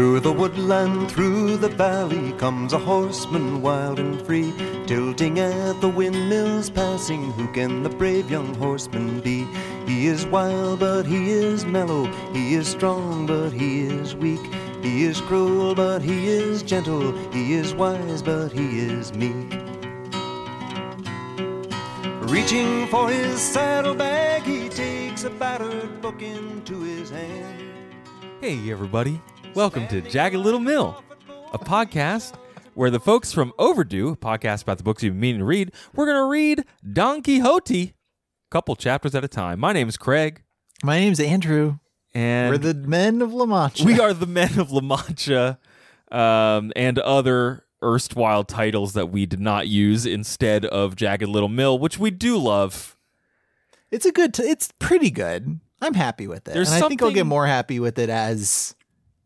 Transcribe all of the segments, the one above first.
Through the woodland, through the valley, comes a horseman wild and free, tilting at the windmills passing. Who can the brave young horseman be? He is wild, but he is mellow. He is strong, but he is weak. He is cruel, but he is gentle. He is wise, but he is meek. Reaching for his saddlebag, he takes a battered book into his hand. Hey, everybody. Welcome to Jagged Little Mill, a podcast where the folks from Overdue, a podcast about the books you've been meaning to read, we're going to read Don Quixote, a couple chapters at a time. My name is Craig, My name's Andrew. and We're the men of La Mancha. we are the men of La Mancha um, and other erstwhile titles that we did not use instead of Jagged Little Mill, which we do love. It's a good. T- it's pretty good. I'm happy with it, There's and I think I'll get more happy with it as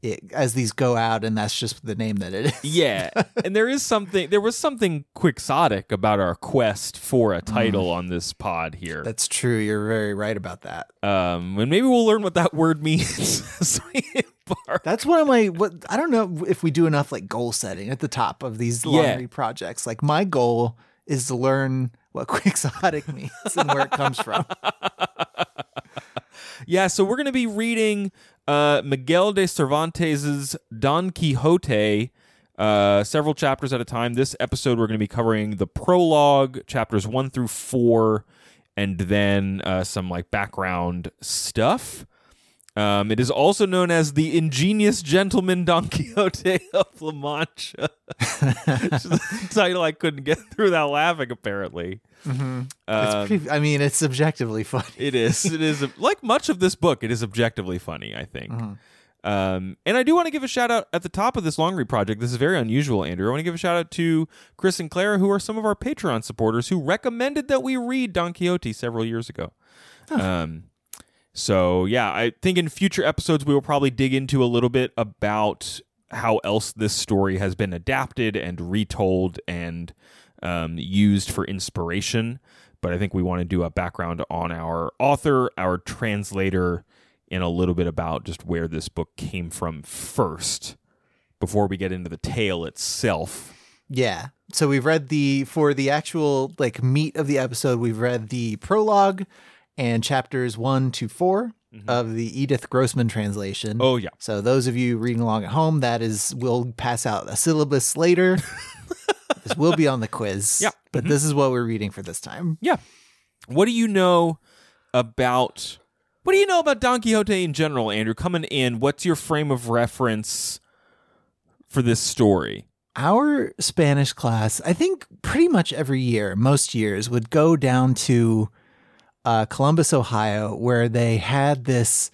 it as these go out, and that's just the name that it is. Yeah, and there is something. There was something quixotic about our quest for a title on this pod here. That's true. You're very right about that. Um, and maybe we'll learn what that word means. as we embark. That's one of my. What I don't know if we do enough like goal setting at the top of these Yeah. projects. Like my goal is to learn what quixotic means and where it comes from. yeah, so we're going to be reading uh, Miguel de Cervantes's Don Quixote, uh, several chapters at a time. This episode, we're going to be covering the prologue, chapters one through four, and then uh, some like background stuff. Um, it is also known as the ingenious gentleman Don Quixote of La Mancha. Which is a title I couldn't get through without laughing. Apparently, Um, it's pretty, I mean, it's subjectively funny. it is. It is like much of this book. It is objectively funny. I think. Um, and I do want to give a shout out at the top of this long read project. This is very unusual, Andrew. I want to give a shout out to Chris and Claire, who are some of our Patreon supporters, who recommended that we read Don Quixote several years ago. Um, so yeah, I think in future episodes we will probably dig into a little bit about how else this story has been adapted and retold and um, used for inspiration. But I think we want to do a background on our author, our translator, and a little bit about just where this book came from first before we get into the tale itself. Yeah. So we've read the for the actual like meat of the episode, we've read the prologue and chapters 1 to 4 mm-hmm. of the Edith Grossman translation. Oh yeah. So those of you reading along at home, that is we'll pass out a syllabus later. this will be on the quiz. Yeah. But mm-hmm. this is what we're reading for this time. Yeah. What do you know about what do you know about Don Quixote in general, Andrew? Coming in, what's your frame of reference for this story? Our Spanish class, I think pretty much every year, most years, would go down to uh, Columbus, Ohio, where they had this.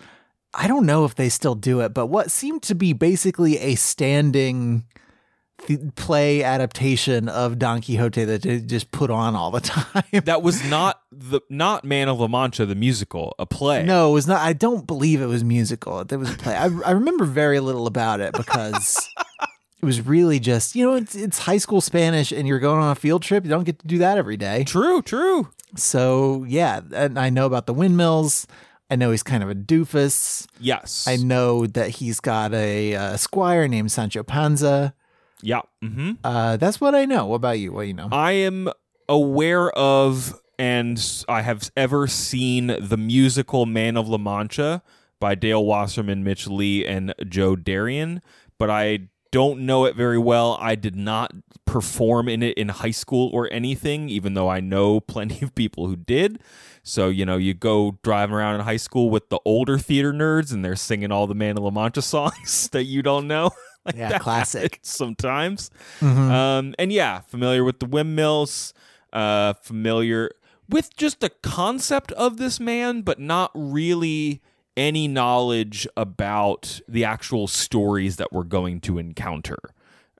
I don't know if they still do it, but what seemed to be basically a standing th- play adaptation of Don Quixote that they just put on all the time. That was not the not Man of La Mancha the musical, a play. No, it was not. I don't believe it was musical. There was a play. I, I remember very little about it because it was really just you know it's it's high school Spanish and you're going on a field trip. You don't get to do that every day. True, true. So yeah, and I know about the windmills. I know he's kind of a doofus. Yes. I know that he's got a, uh squire named Sancho Panza. Yeah. Mm-hmm. Uh, that's what I know. What about you? What do you know? I am aware of and I have ever seen the musical Man of La Mancha by Dale Wasserman, Mitch Leigh, and Joe Darion, but I don't know it very well. I did not perform in it in high school or anything, even though I know plenty of people who did. So, you know, you go driving around in high school with the older theater nerds and they're singing all the Man of La Mancha songs that you don't know. Like, Yeah, classic. Sometimes. Mhm. Um, and yeah, familiar with the windmills, uh, familiar with just the concept of this man, but not really any knowledge about the actual stories that we're going to encounter.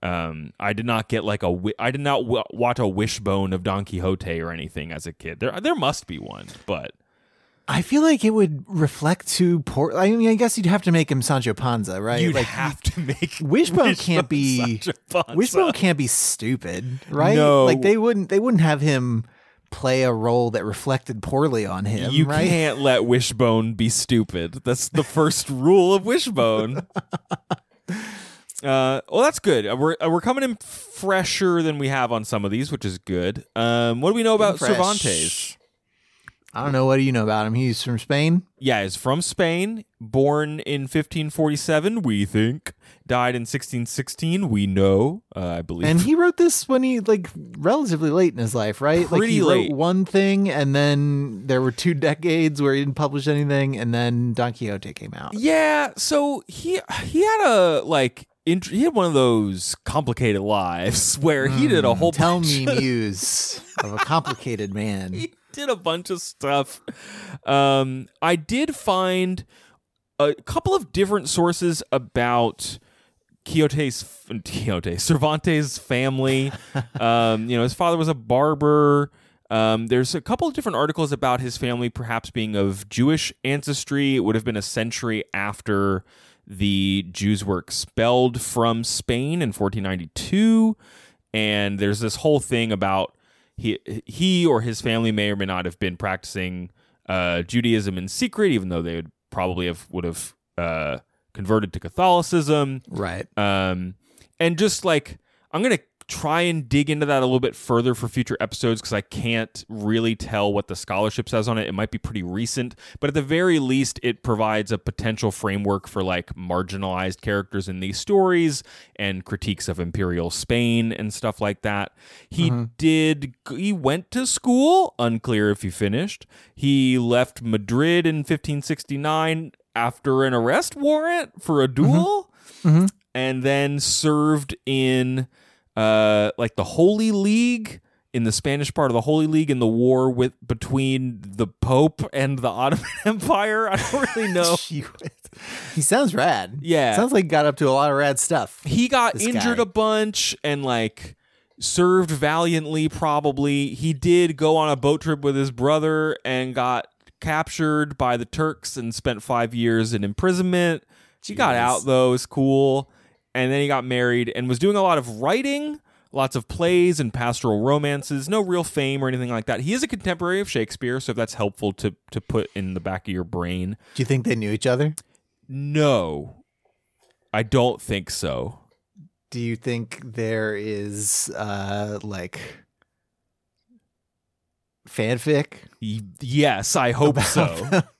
Um, I did not get like a, wi- I did not w- watch a wishbone of Don Quixote or anything as a kid. There, there must be one, but I feel like it would reflect to poor. I mean, I guess you'd have to make him Sancho Panza, right? you'd like have to make Wishbone can't be. Wishbone can't be stupid, right? No. like they wouldn't they wouldn't have him play a role that reflected poorly on him, You right? can't let Wishbone be stupid. That's the first rule of Wishbone. Uh, well, that's good. Uh, We're uh, we're coming in fresher than we have on some of these, which is good. Um, what do we know about Fresh. Cervantes? I don't know. What do you know about him? He's from Spain. Yeah, he's from Spain, born in 1547, we think. Died in 1616, we know, uh, I believe. And he wrote this when he like relatively late in his life, right? like Pretty he late. wrote one thing, and then there were two decades where he didn't publish anything, and then Don Quixote came out. yeah, so he he had a like int- he had one of those complicated lives where he did a whole Hmm, Tell bunch me, of- muse of a complicated man. he did a bunch of stuff. Um, I did find a couple of different sources about Quixote's Quixote Cervantes' family. um, you know, his father was a barber. Um, there's a couple of different articles about his family perhaps being of Jewish ancestry. It would have been a century after the Jews were expelled from Spain in 1492. And there's this whole thing about he he or his family may or may not have been practicing uh, Judaism in secret, even though they would probably have would have uh, converted to Catholicism. Right. Um, and just like I'm gonna try and dig into that a little bit further for future episodes because I can't really tell what the scholarship says on it. It might be pretty recent, but at the very least, it provides a potential framework for like marginalized characters in these stories and critiques of imperial Spain and stuff like that. He mm-hmm. did. He went to school. Unclear if he finished. He left Madrid in 1569 after an arrest warrant for a mm-hmm. duel mm-hmm. and then served in uh like the Holy League in the Spanish part of the Holy League in the war with between the Pope and the Ottoman Empire. I don't really know. he sounds rad. Yeah. Sounds like he got up to a lot of rad stuff. He got injured guy. a bunch and like served valiantly probably. He did go on a boat trip with his brother and got captured by the Turks and spent 5 years in imprisonment. He got out though, is cool. And then he got married and was doing a lot of writing, lots of plays and pastoral romances. No real fame or anything like that. He is a contemporary of Shakespeare, so if that's helpful to to put in the back of your brain. Do you think they knew each other? No. I don't think so. Do you think there is uh like fanfic? Y- Yes, I hope so.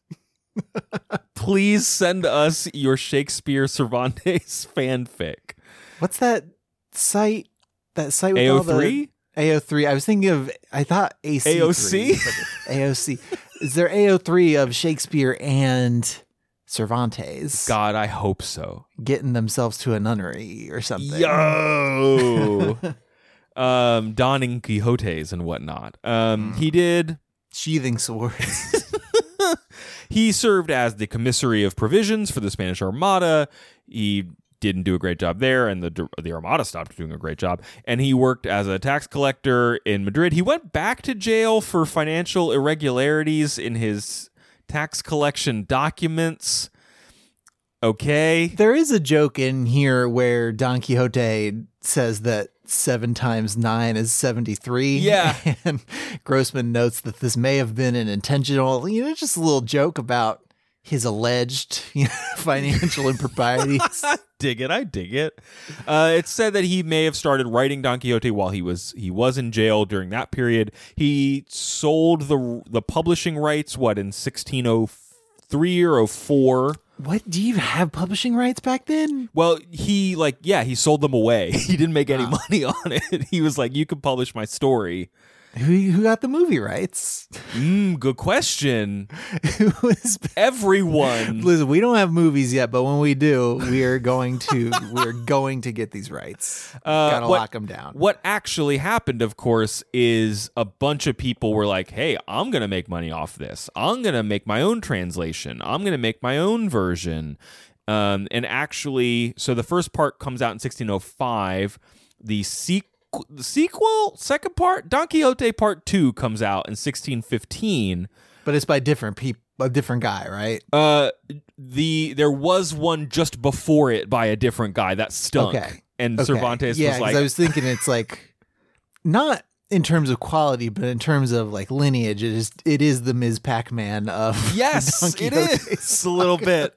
Please send us your Shakespeare Cervantes fanfic. What's that site? That site with all the AO3? AO3. I was thinking of. I thought AC AOC? AOC. Is there AO3 of Shakespeare and Cervantes God, I hope so. getting themselves to a nunnery or something? Yo. um, donning Quixotes and whatnot. Um, he did. Sheathing swords. He served as the commissary of provisions for the Spanish Armada. He didn't do a great job there, and the the Armada stopped doing a great job. And he worked as a tax collector in Madrid. He went back to jail for financial irregularities in his tax collection documents. Okay. there is a joke in here where Don Quixote says that seven times nine is 73. Yeah. And Grossman notes that this may have been an intentional, you know, just a little joke about his alleged you know, financial improprieties. Dig it. I dig it. Uh, it's said that he may have started writing Don Quixote while he was he was in jail during that period. He sold the the publishing rights what in 1603 or 04. What do you have publishing rights back then? Well, he like yeah, he sold them away. He didn't make any ah. money on it. He was like, "You can publish my story." Who who got the movie rights? Mm, good question. Who was Everyone. Listen, we don't have movies yet, but when we do, we are going to we are going to get these rights. Uh, Gotta what- lock them down. What actually happened, of course, is a bunch of people were like, hey, I'm going to make money off this. I'm going to make my own translation. I'm going to make my own version. Um, and actually, so the first part comes out in 1605. The sequel. The sequel, second part, Don Quixote Part Two comes out in 1615. But it's by different people, a different guy, right? Uh, the there was one just before it by a different guy that stunk, Okay. and Okay. Cervantes yeah, was like, I was thinking it's like not in terms of quality, but in terms of like lineage, it is it is the Ms. Pac-Man of Yes, it a little bit.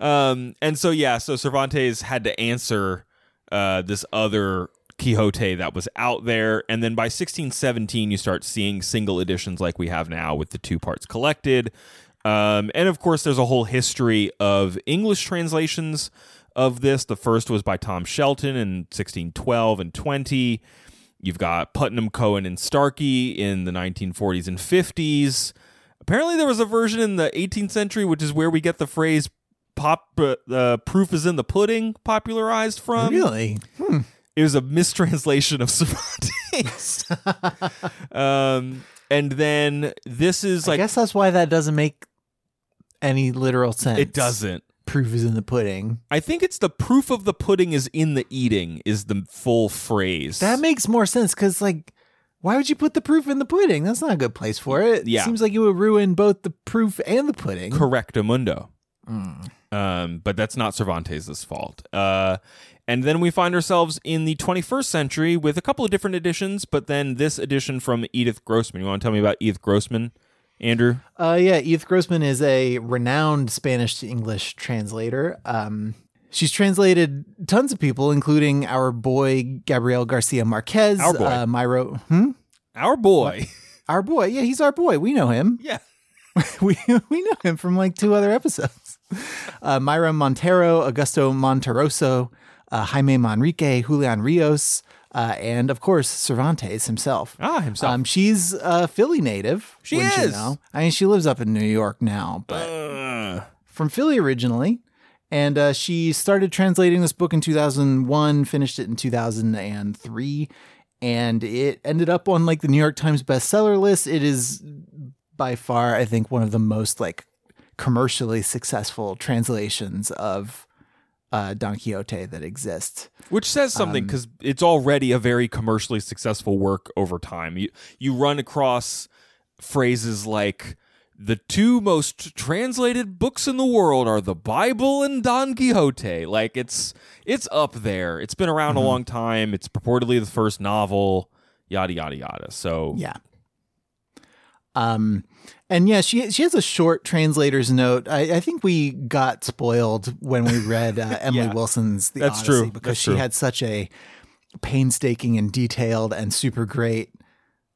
Um, and so yeah, so Cervantes had to answer uh, this other Quixote that was out there. And then by 1617, you start seeing single editions like we have now with the two parts collected. Um, and of course, there's a whole history of English translations of this. The first was by Tom Shelton in 1612 and 20. You've got Putnam, Cohen, and Starkie in the 1940s and 50s. Apparently, there was a version in the 18th century, which is where we get the phrase "pop uh, uh, proof is in the pudding" popularized from. Really? Hmm. It was a mistranslation of Cervantes. um, and then this is like I guess that's why that doesn't make any literal sense. it doesn't. Proof is in the pudding. I think it's the proof of the pudding is in the eating is the full phrase. That makes more sense because, like, why would you put the proof in the pudding? That's not a good place for it. Yeah. Seems like it would ruin both the proof and the pudding. correctamundo. Mm. Um, but that's not Cervantes' fault. Uh, and then we find ourselves in the 21st century with a couple of different editions, but then this edition from Edith Grossman. You want to tell me about Edith Grossman, Andrew? Uh, yeah, Edith Grossman is a renowned Spanish to English translator. Um, she's translated tons of people, including our boy Gabriel Garcia Marquez. Our boy. Uh, Myro. Hmm? Our boy. Our boy. Yeah, he's our boy. We know him. yeah. we we know him from like two other episodes. Uh, Mayra Montero, Augusto Monteroso, uh, Jaime Manrique, Julian Rios, uh, and of course Cervantes himself. Ah, himself. Um, she's a Philly native. She wouldn't you is. know? I mean, she lives up in New York now, but Uh, from Philly originally. And uh, she started translating this book in 2001, finished it in 2003, and it ended up on like the New York Times bestseller list. It is by far, I think, one of the most like commercially successful translations of uh, Don Quixote that exists. which says Um, something because it's already a very commercially successful work over time. You you run across phrases like the two most translated books in the world are the Bible and Don Quixote. Like it's it's up there. It's been around Mm-hmm. a long time. It's purportedly the first novel. Yada yada yada. So Yeah. Um, and yeah, she she has a short translator's note. I, I think we got spoiled when we read uh, Emily Yeah. Wilson's The That's Odyssey true. because That's she true. had such a painstaking and detailed and super great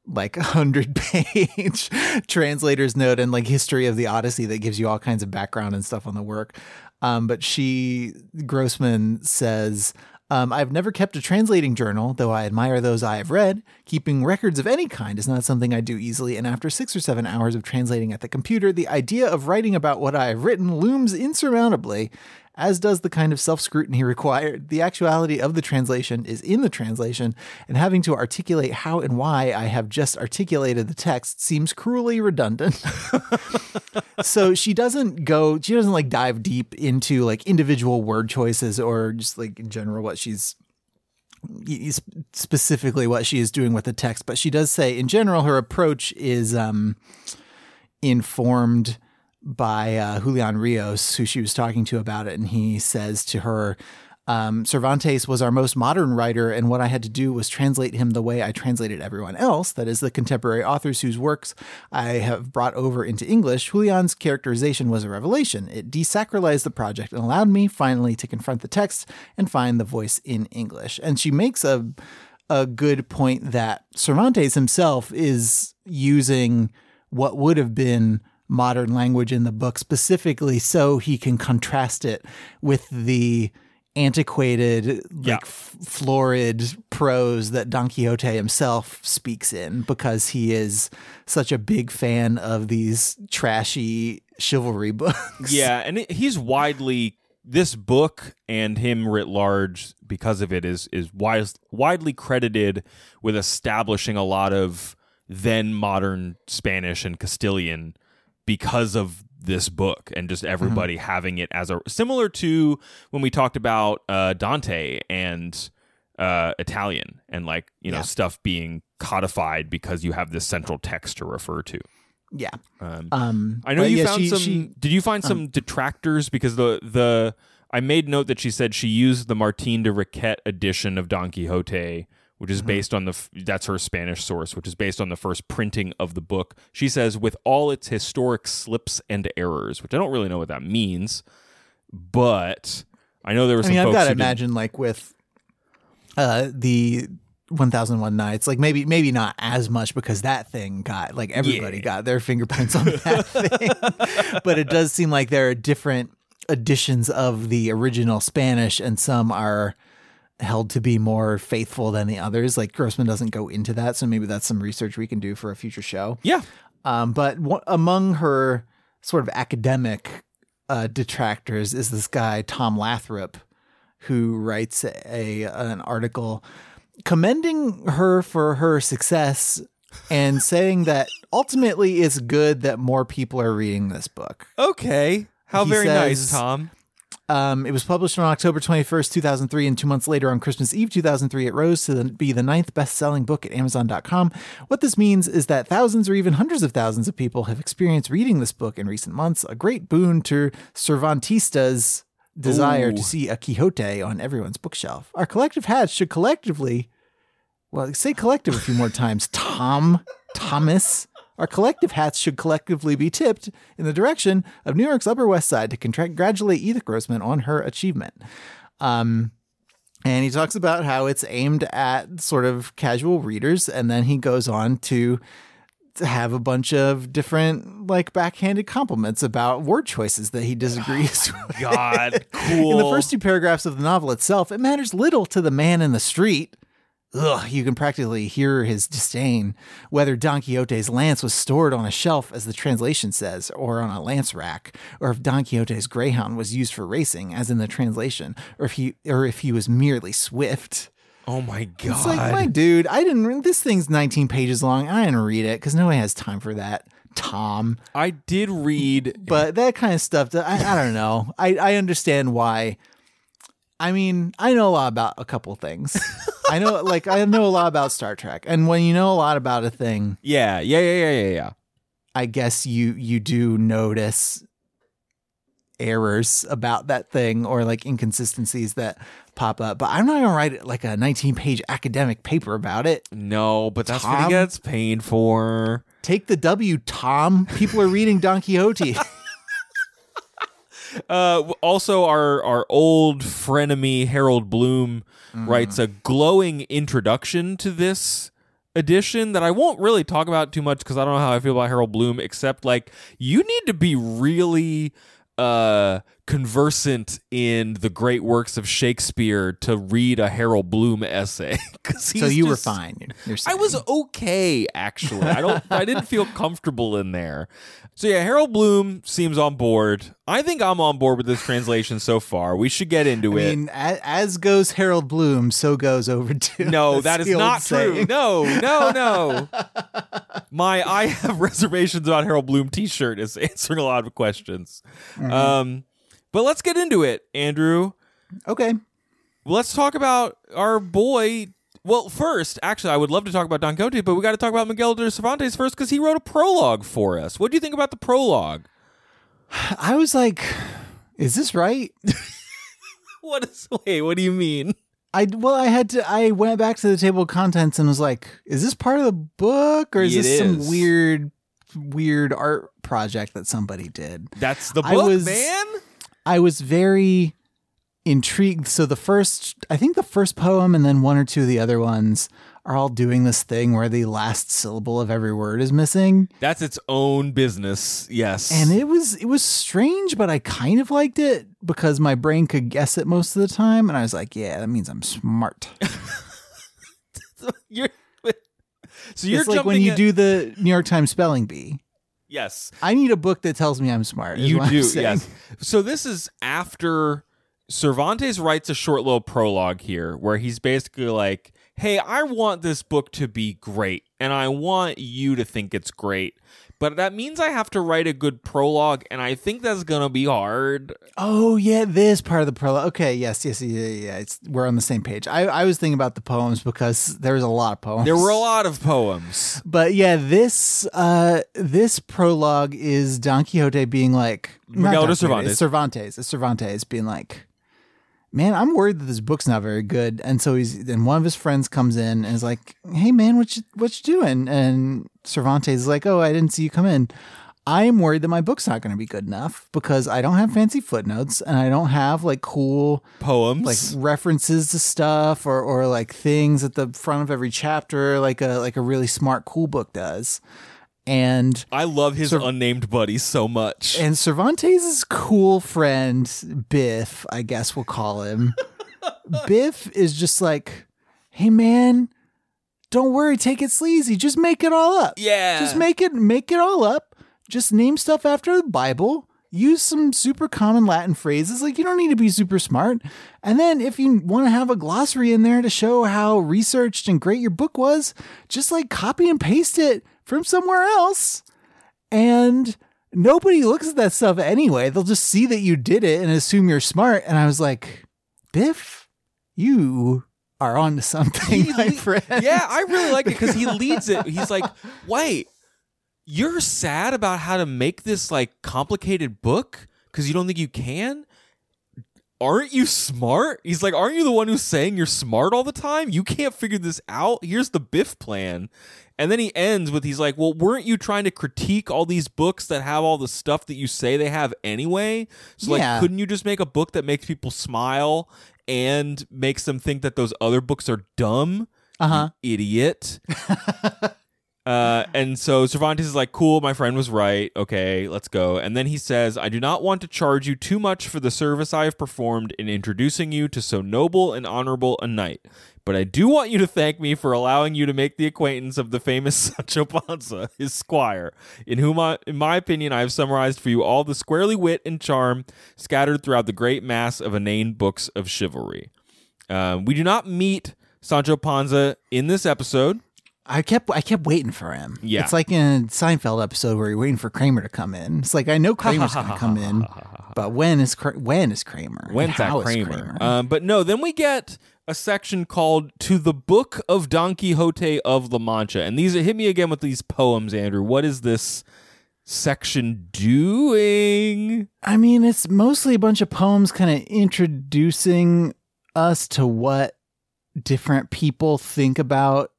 like hundred page translator's note and like history of the Odyssey that gives you all kinds of background and stuff on the work. Um, but she Grossman says. Um, I've never kept a translating journal, though I admire those I have read. Keeping records of any kind is not something I do easily, and after six or seven hours of translating at the computer, the idea of writing about what I have written looms insurmountably, as does the kind of self scrutiny required. The actuality of the translation is in the translation, and having to articulate how and why I have just articulated the text seems cruelly redundant. so she doesn't go she doesn't like dive deep into like individual word choices or just like in general what she's specifically what she is doing with the text but she does say in general her approach is um informed by uh, Julian Rios, who she was talking to about it, and he says to her, um, Cervantes was our most modern writer, and what I had to do was translate him the way I translated everyone else, that is, the contemporary authors whose works I have brought over into English. Julian's characterization was a revelation. It desacralized the project and allowed me finally to confront the text and find the voice in English. And she makes a a good point that Cervantes himself is using what would have been modern language in the book specifically so he can contrast it with the antiquated like Yeah. f- florid prose that Don Quixote himself speaks in because he is such a big fan of these trashy chivalry books. Yeah, and it, he's widely this book and him writ large because of it is is wise, widely credited with establishing a lot of then modern Spanish and Castilian because of this book and just everybody having it as a similar to when we talked about uh, Dante and uh, Italian and like you know Yeah. stuff being codified because you have this central text to refer to. Yeah. Um, Um, I know you yeah, found she- some. she- um, did you find some detractors because the the I made note that she said she used the Martin de Riquer edition of Don Quixote, which Mm-hmm. is based on the that's her Spanish source, which is based on the first printing of the book. She says with all its historic slips and errors, which I don't really know what that means, but I know there were I some mean, I've got to imagine, like with uh, the 1001 Nights. Like maybe maybe not as much because that thing got like everybody Yeah. got their fingerprints on that thing. but it does seem like there are different editions of the original Spanish and some are held to be more faithful than the others. Like Grossman doesn't go into that, so maybe that's some research we can do for a future show. Yeah. Um, but w- among her sort of academic uh, detractors is this guy Tom Lathrop, who writes a an article commending her for her success and saying that ultimately it's good that more people are reading this book. Okay. How He very nice, Tom. Um, it was published on October 21st, 2003, and two months later on Christmas Eve 2003, it rose to the, be the ninth best selling book at Amazon.com. What this means is that thousands or even hundreds of thousands of people have experienced reading this book in recent months, a great boon to Cervantista's desire Ooh. to see a Quixote on everyone's bookshelf. Our collective hats should collectively, well, say collective a few more times, Tom, Thomas. Our collective hats should collectively be tipped in the direction of New York's Upper West Side to congratulate Edith Grossman on her achievement. Um, and he talks about how it's aimed at sort of casual readers, and then he goes on to have a bunch of different like backhanded compliments about word choices that he disagrees with. God, cool. In the first two paragraphs of the novel itself, it matters little to the man in the street. Ugh, you can practically hear his disdain. Whether Don Quixote's lance was stored on a shelf, as the translation says, or on a lance rack, or if Don Quixote's greyhound was used for racing, as in the translation, or if he or if he was merely swift. oh my God. It's like, my dude, I didn't. re- This thing's 19 pages long. I didn't read it because nobody has time for that. Tom, I did read. but that kind of stuff, I, I don't know. I, I understand why. I mean, I know a lot about a couple things. I know, like, I know a lot about Star Trek, and when you know a lot about a thing, Yeah, yeah, yeah, yeah, yeah, yeah. I guess you you do notice errors about that thing or like inconsistencies that pop up. But I'm not gonna write like a 19 page academic paper about it. No, but that's what he gets paid for. Take the W, Tom. People are reading Don Quixote. Uh, also, our our old frenemy Harold Bloom writes a glowing introduction to this edition that I won't really talk about too much because I don't know how I feel about Harold Bloom, except like you need to be really uh conversant in the great works of Shakespeare to read a Harold Bloom essay. so you were fine. You're, you're I was okay actually. I don't I didn't feel comfortable in there. So yeah, Harold Bloom seems on board. I think I'm on board with this translation so far. We should get into I it. mean, as, as goes Harold Bloom, so goes over to. no, that is not true. No, no, no. My I have reservations about Harold Bloom t-shirt is answering a lot of questions. Mm-hmm. Um but let's get into it, Andrew. Okay. Let's talk about our boy. Well, first, actually, I would love to talk about Don Quixote, but we got to talk about Miguel de Cervantes first because he wrote a prologue for us. What do you think about the prologue? I was like, is this right? What is? Wait, what do you mean? I well, I had to. I went back to the table of contents and was like, "Is this part of the book, or is It this some weird, weird art project that somebody did?" That's the I book, was- man. I was very intrigued. So the first, I think the first poem, and then one or two of the other ones are all doing this thing where the last syllable of every word is missing, That's its own business. Yes, and it was it was strange, but I kind of liked it because my brain could guess it most of the time, and I was like, "Yeah, that means I'm smart." you're. So you're it's like when you at- do the New York Times spelling bee. Yes, I need a book that tells me I'm smart. you do. Yes. So this is after Cervantes writes a short little prologue here, where he's basically like, "Hey, I want this book to be great, and I want you to think it's great." But that means I have to write a good prologue, and I think that's gonna be hard. Oh yeah, this part of the prologue. Okay, yes, yes, yeah, yeah. It's we're on the same page. I, I was thinking about the poems because there was a lot of poems. There were a lot of poems. But yeah, this uh this prologue is Don Quixote being like Miguel de Cervantes. Cervantes. It's Cervantes being like, Man, I'm worried that this book's not very good. And so he's then one of his friends comes in and is like, Hey man, what you what you doing? And Cervantes is like, Oh, I didn't see you come in. I'm worried that my book's not going to be good enough because I don't have fancy footnotes and I don't have like cool Poems. like references to stuff or or like things at the front of every chapter like a like a really smart cool book does. And I love his Cer- unnamed buddy so much. and Cervantes' cool friend Biff, I guess we'll call him. Biff is just like, "Hey man, don't worry, take it sleazy. Just make it all up. yeah. Just make it make it all up. Just name stuff after the Bible. Use some super common Latin phrases. Like you don't need to be super smart. And then if you want to have a glossary in there to show how researched and great your book was, just like copy and paste it from somewhere else. And nobody looks at that stuff anyway. They'll just see that you did it and assume you're smart. And I was like, Biff, you are on to something, He my friend. yeah, I really like it because he leads it. He's like, wait, you're sad about how to make this like complicated book because you don't think you can? Aren't you smart? He's like, aren't you the one who's saying you're smart all the time? You can't figure this out. Here's the Biff plan. And then he ends with he's like, Well, weren't you trying to critique all these books that have all the stuff that you say they have anyway? So Yeah. like couldn't you just make a book that makes people smile and makes them think that those other books are dumb? Uh huh. idiot. uh, and so Cervantes is like, cool, my friend was right. Okay, let's go. And then he says, I do not want to charge you too much for the service I have performed in introducing you to so noble and honorable a knight. But I do want you to thank me for allowing you to make the acquaintance of the famous Sancho Panza, his squire, in whom, I, in my opinion, I have summarized for you all the squarely wit and charm scattered throughout the great mass of inane books of chivalry. Uh, we do not meet Sancho Panza in this episode. I kept I kept waiting for him. Yeah. It's like in a Seinfeld episode where you're waiting for Kramer to come in. It's like I know Kramer's going to come in, but when is when is Kramer? When's that is Kramer? Um, but no, then we get a section called "To the Book of Don Quixote of La Mancha," and these hit me again with these poems. Andrew, what is this section doing? I mean, it's mostly a bunch of poems kind of introducing us to what different people think about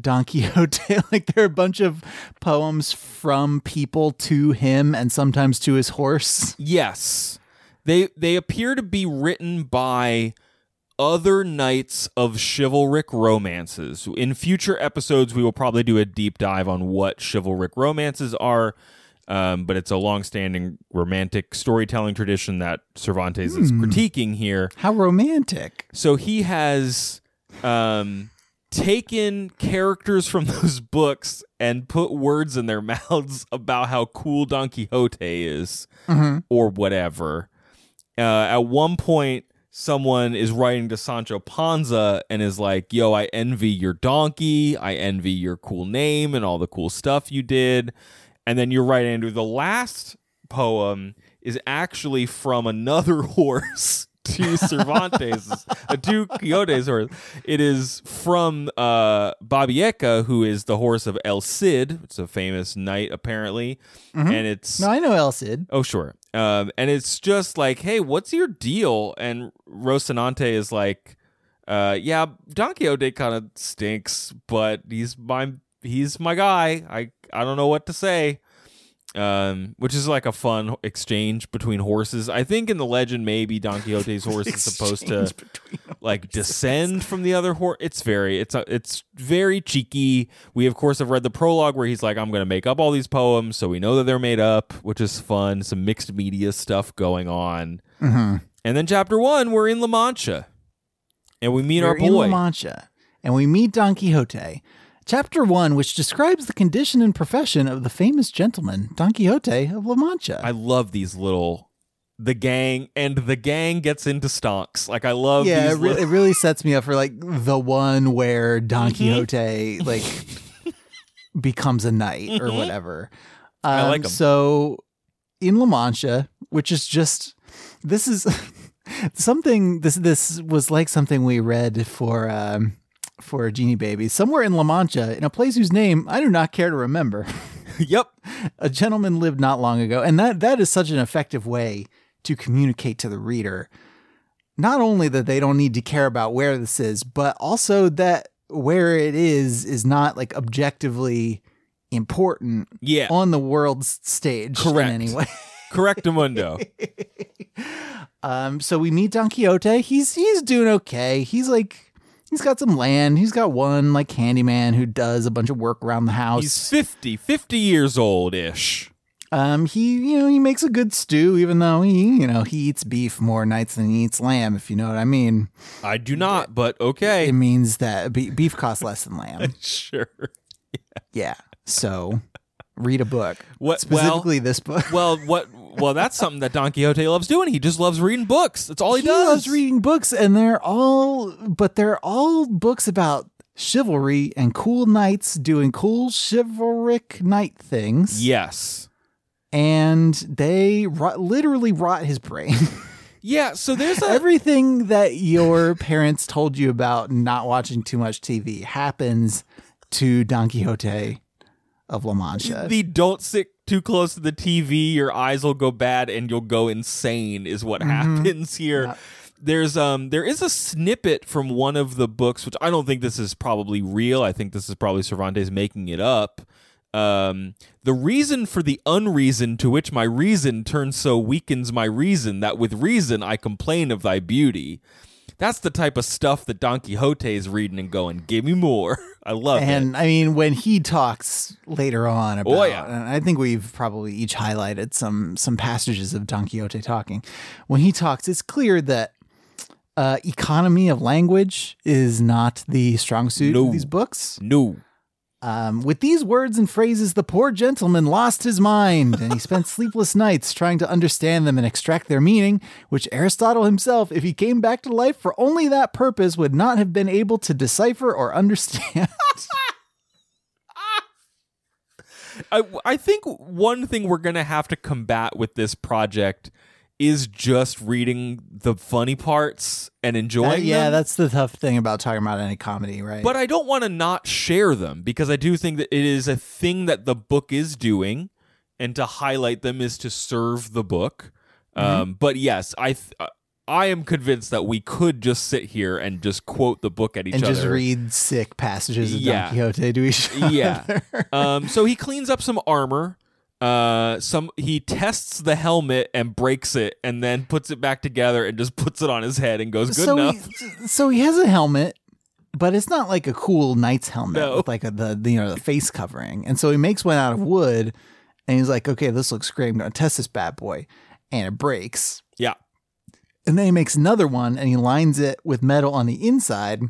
Don Quixote. like there are a bunch of poems from people to him and sometimes to his horse. Yes, they they appear to be written by other knights of chivalric romances. In future episodes, we will probably do a deep dive on what chivalric romances are. Um, but it's a long-standing romantic storytelling tradition that Cervantes is critiquing here. How romantic. So he has um, taken characters from those books and put words in their mouths about how cool Don Quixote is or whatever. Uh, at one point, someone is writing to Sancho Panza and is like, Yo, I envy your donkey. I envy your cool name and all the cool stuff you did. And then you're right, Andrew. The last poem is actually from another horse to Cervantes, uh, to Quixote's horse. It is from uh, Babieca, who is the horse of El Cid. It's a famous knight, apparently. And it's. No, I know El Cid. Oh, sure. Um, and it's just like, hey, what's your deal? And Rocinante is like, uh, yeah, Don Quixote kind of stinks, but he's my he's my guy. I I don't know what to say. Um, which is like a fun exchange between horses. I think in the legend, maybe Don Quixote's horse is supposed to like descend from the other horse. It's very, it's a, it's very cheeky. We of course have read the prologue where he's like, "I'm going to make up all these poems," so we know that they're made up, which is fun. Some mixed media stuff going on. Mm-hmm. And then chapter one, we're in La Mancha, and we meet We're our in La. Mancha, and we meet Don Quixote. Chapter one, which describes the condition and profession of the famous gentleman Don Quixote of La Mancha. I love these little. The gang and the gang gets into stonks. Like I love yeah, these it, re- little- it really sets me up for like the one where Don Mm-hmm. Quixote like becomes a knight or whatever. Um, I like 'em. So in La Mancha, which is just this is something. This this was like something we read for um, for a Genie Baby somewhere in La Mancha in a place whose name I do not care to remember. yep. a gentleman lived not long ago and that that is such an effective way to communicate to the reader not only that they don't need to care about where this is but also that where it is is not like objectively important Yeah. on the world's stage Correct. in any way. Correctamundo. Um, so we meet Don Quixote. He's he's doing okay. He's like he's got some land. He's got one like handyman who does a bunch of work around the house. He's 50, 50 years old ish. Um, he you know he makes a good stew, even though he you know he eats beef more nights than he eats lamb. If you know what I mean. I do not, but okay. It means that beef costs less than lamb. sure. yeah. So read a book. What- specifically this book? Well, what? Well, that's something that Don Quixote loves doing. He just loves reading books. That's all he, he does. loves reading books, and they're all, but they're all books about chivalry and cool knights doing cool chivalric knight things. Yes. and they rot, literally rot his brain. Yeah. So there's a Everything that your parents told you about not watching too much TV happens to Don Quixote of La Mancha. the don't sit too close to the TV, your eyes will go bad and you'll go insane is what happens here. There's um there is a snippet from one of the books which I don't think this is probably real. I think this is probably Cervantes making it up. Um the reason for the unreason to which my reason turns so weakens my reason that with reason I complain of thy beauty. That's the type of stuff that Don Quixote is reading and going, "Give me more." I love it. and I mean, when he talks later on about, Oh, yeah. and I think we've probably each highlighted some some passages of Don Quixote talking. When he talks, it's clear that uh, economy of language is not the strong suit No. of these books. No. Um, with these words and phrases, the poor gentleman lost his mind, and he spent sleepless nights trying to understand them and extract their meaning, which Aristotle himself, if he came back to life for only that purpose, would not have been able to decipher or understand. I, I think one thing we're going to have to combat with this project is just reading the funny parts and enjoying Uh, yeah, them. that's the tough thing about talking about any comedy, right? But I don't want to not share them because I do think that it is a thing that the book is doing, and to highlight them is to serve the book. Mm-hmm. Um, but yes, I th- uh, I am convinced that we could just sit here and just quote the book at each and other. And just read sick passages of Yeah. Don Quixote to each other. yeah. um, so he cleans up some armor. Uh, some he tests the helmet and breaks it, and then puts it back together and just puts it on his head and goes, "Good so enough." He, so he has a helmet, but it's not like a cool knight's helmet No. with like a, the, the you know the face covering. And so he makes one out of wood, and he's like, "Okay, this looks great. I'm gonna test this bad boy," and it breaks. yeah, And then he makes another one, and he lines it with metal on the inside.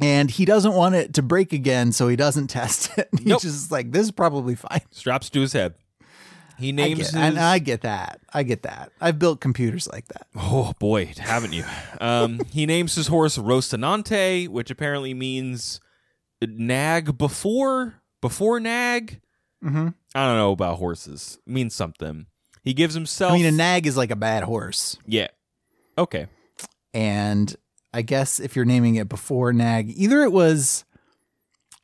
And he doesn't want it to break again, so he doesn't test it. He's Nope. just like, "This is probably fine." straps to his head. He I names get, his. and I get that. I get that. I've built computers like that. oh boy, haven't you? um, he names his horse Rocinante, which apparently means nag before before nag. Mm-hmm. I don't know about horses. It means something. He gives himself. I mean, a nag is like a bad horse. yeah. Okay. and I guess if you're naming it before nag, either it was,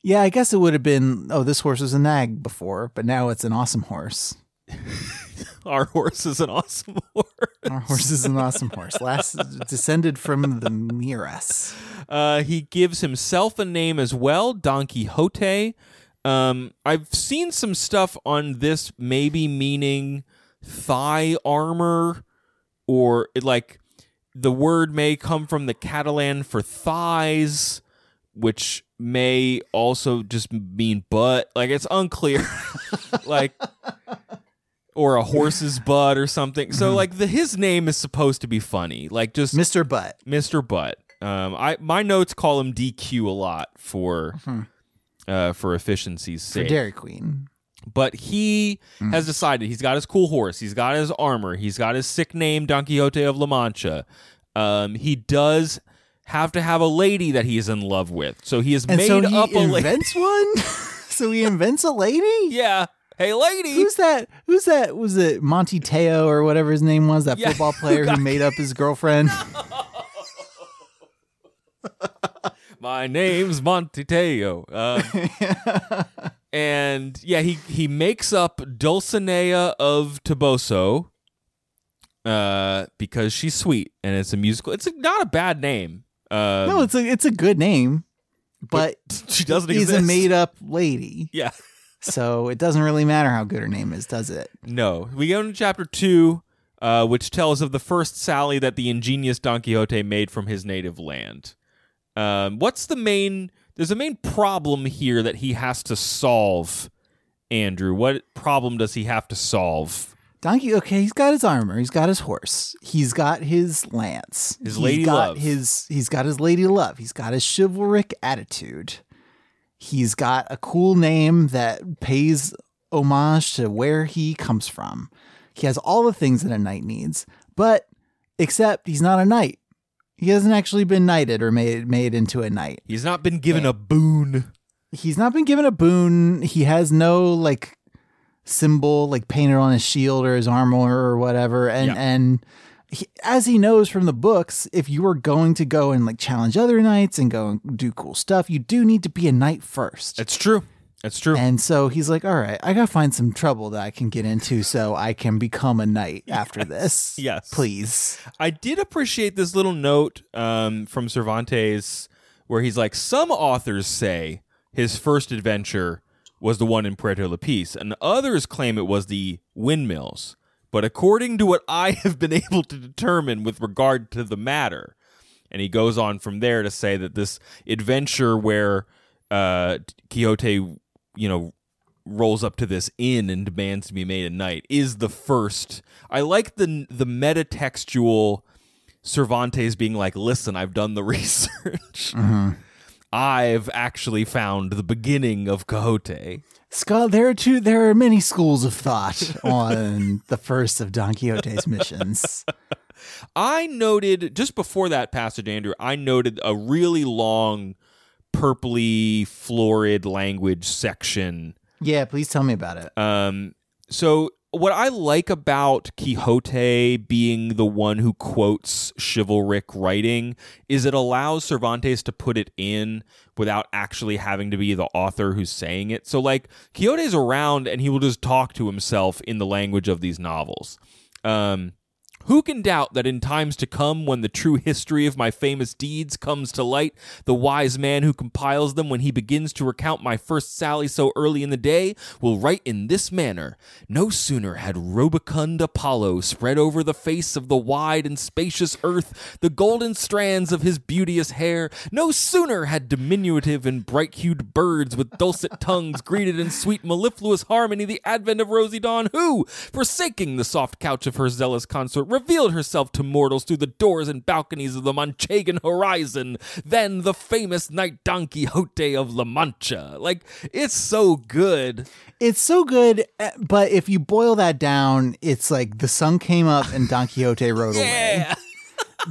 yeah, I guess it would have been, oh, this horse was a nag before, but now it's an awesome horse. Our horse is an awesome horse. Our horse is an awesome horse. Last descended from the Miras. Uh, he gives himself a name as well, Don Quixote. Um, I've seen some stuff on this, maybe meaning thigh armor, or like the word may come from the Catalan for thighs, which may also just mean butt. Like it's unclear. like or a horse's butt or something. So like the his name is supposed to be funny. Like just Mr. Butt. Mr. Butt. Um, I my notes call him DQ a lot for uh, for efficiency's sake. For sake. Dairy Queen. But he has decided he's got his cool horse, he's got his armor, he's got his sick name Don Quixote of La Mancha. Um, he does have to have a lady that he's in love with, so he has And made so he up a lady. invents one? so he invents a lady? yeah, hey lady. Who's that? Who's that? Was it Manti Te'o or whatever his name was? That Yeah, football player who made up his girlfriend? My name's Manti Te'o. Um, and yeah, he he makes up Dulcinea of Toboso uh, because she's sweet and it's a musical. It's a, not a bad name. Um, no, it's a it's a good name, but she doesn't he's exist. a made up lady. yeah, so it doesn't really matter how good her name is, does it? No. We go into chapter two, uh, which tells of the first sally that the ingenious Don Quixote made from his native land. Um, what's the main? There's a main problem here that he has to solve. Andrew, what problem does he have to solve? Donkey, okay, he's got his armor, he's got his horse, he's got his lance, His he's lady got love. his he's got his lady love, he's got his chivalric attitude, he's got a cool name that pays homage to where he comes from. He has all the things that a knight needs, but except he's not a knight. He hasn't actually been knighted or made made into a knight. He's not been given a boon. He's not been given a boon. He has no like symbol like painted on his shield or his armor or whatever. And Yeah. and he, as he knows from the books, if you are going to go and like challenge other knights and go and do cool stuff, you do need to be a knight first. It's true. It's true. And so he's like, "All right, I gotta find some trouble that I can get into, so I can become a knight after this. Yes. please." I did appreciate this little note um, from Cervantes where he's like, some authors say his first adventure was the one in Puerto Lápice, and others claim it was the windmills. But according to what I have been able to determine with regard to the matter, and he goes on from there to say that this adventure where uh, Quixote, you know, rolls up to this inn and demands to be made a knight is the first. I like the the metatextual Cervantes being like, "Listen, I've done the research. Mm-hmm. I've actually found the beginning of Quixote." Scott, there are two. There are many schools of thought on the first of Don Quixote's missions. I noted just before that passage, Andrew. I noted a really long, purpley, florid language section Yeah, please tell me about it. Um, so what I like about Quixote being the one who quotes chivalric writing is it allows Cervantes to put it in without actually having to be the author who's saying it. So like Quixote's around and he will just talk to himself in the language of these novels. Um, who can doubt that in times to come, when the true history of my famous deeds comes to light, the wise man who compiles them, when he begins to recount my first sally so early in the day, will write in this manner. No sooner had rubicund Apollo spread over the face of the wide and spacious earth the golden strands of his beauteous hair, no sooner had diminutive and bright hued birds with dulcet tongues greeted in sweet mellifluous harmony the advent of Rosy Dawn, who, forsaking the soft couch of her zealous consort, revealed herself to mortals through the doors and balconies of the Manchegan horizon. Then the famous knight Don Quixote of La Mancha. Like, it's so good. It's so good, eh, but if you boil that down, it's like the sun came up and Don Quixote rode away.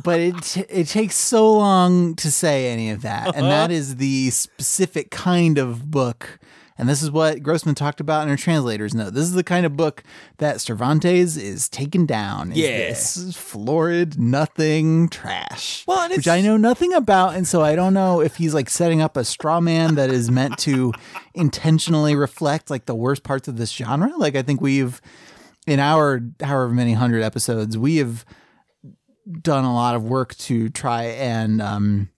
But it t- it takes so long to say any of that, and that is the specific kind of book. And this is what Grossman talked about in her translator's note. This is the kind of book that Cervantes is taken down. is Yeah. this florid, nothing trash. Well, which I know nothing about, and so I don't know if he's like setting up a straw man that is meant to intentionally reflect like the worst parts of this genre. Like I think we've in our however many hundred episodes, we have done a lot of work to try and um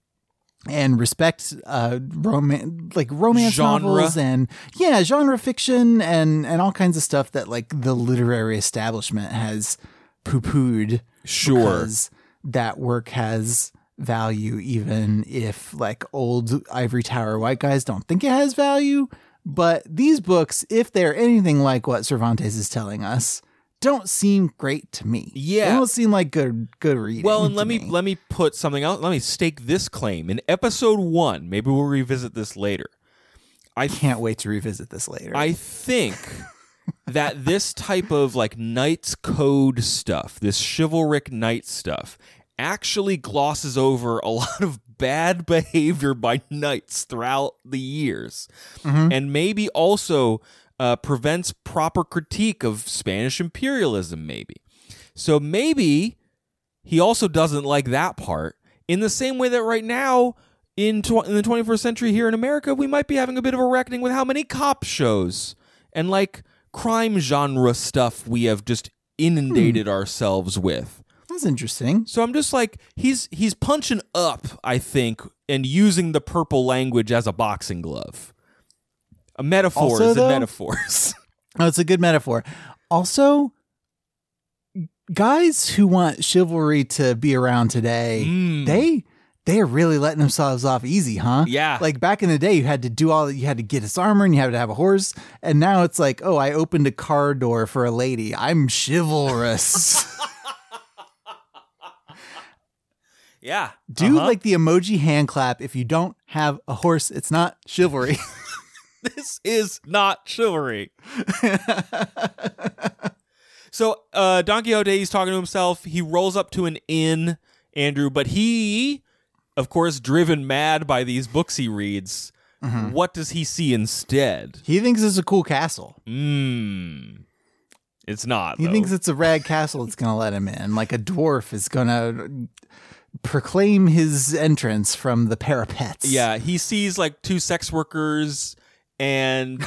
and respect uh romance like romance Genre. novels and yeah genre fiction and and all kinds of stuff that like the literary establishment has poo-pooed Sure. because that work has value even if like old ivory tower white guys don't think it has value but these books if they're anything like what cervantes is telling us don't seem great to me Yeah. they don't seem like good good reading Well, and let me, let me put something else. Let me stake this claim in episode one. Maybe we'll revisit this later. I can't wait to revisit this later I think that this type of like Knight's Code stuff, this chivalric knight stuff, actually glosses over a lot of bad behavior by knights throughout the years. Mm-hmm. And maybe also uh, prevents proper critique of Spanish imperialism, maybe. So maybe he also doesn't like that part in the same way that right now in, tw- in the 21st century here in America, we might be having a bit of a reckoning with how many cop shows and like crime genre stuff we have just inundated ourselves with. that's interesting So I'm just like he's he's punching up, I think, and using the purple language as a boxing glove. A metaphors Also, and though- metaphors. Oh, it's a good metaphor. Also, guys who want chivalry to be around today, Mm. they they are really letting themselves off easy, huh? Yeah. Like back in the day, you had to do all that. you had to get his armor and you had to have a horse, and now it's like, oh, I opened a car door for a lady. I'm chivalrous. yeah. do Uh-huh. like the emoji hand clap. If you don't have a horse, it's not chivalry. this is not chivalry. so uh Don Quixote he's talking to himself. He rolls up to an inn, Andrew, but he, of course, driven mad by these books he reads. What does he see instead? he thinks it's a cool castle. Mmm. It's not. He though. thinks it's a rag castle that's going to let him in. Like a dwarf is going to proclaim his entrance from the parapets. Yeah, he sees like two sex workers and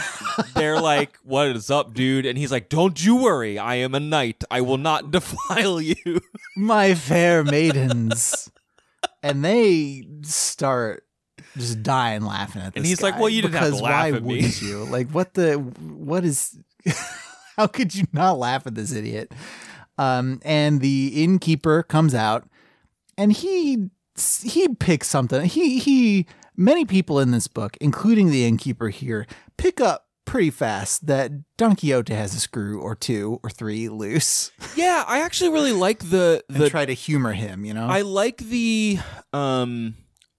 they're like, What is up, dude? And he's like, Don't you worry, I am a knight. I will not defile you. My fair maidens. and they start just dying laughing at this And he's like, "Well, you didn't have to because laugh why at me." wouldn't you? Like, what the, what is, how could you not laugh at this idiot? Um, and the innkeeper comes out and he, he picks something. He, he, many people in this book, including the innkeeper here, pick up pretty fast that Don Quixote has a screw or two or three loose yeah, I actually really like the and try to humor him, you know? I like the um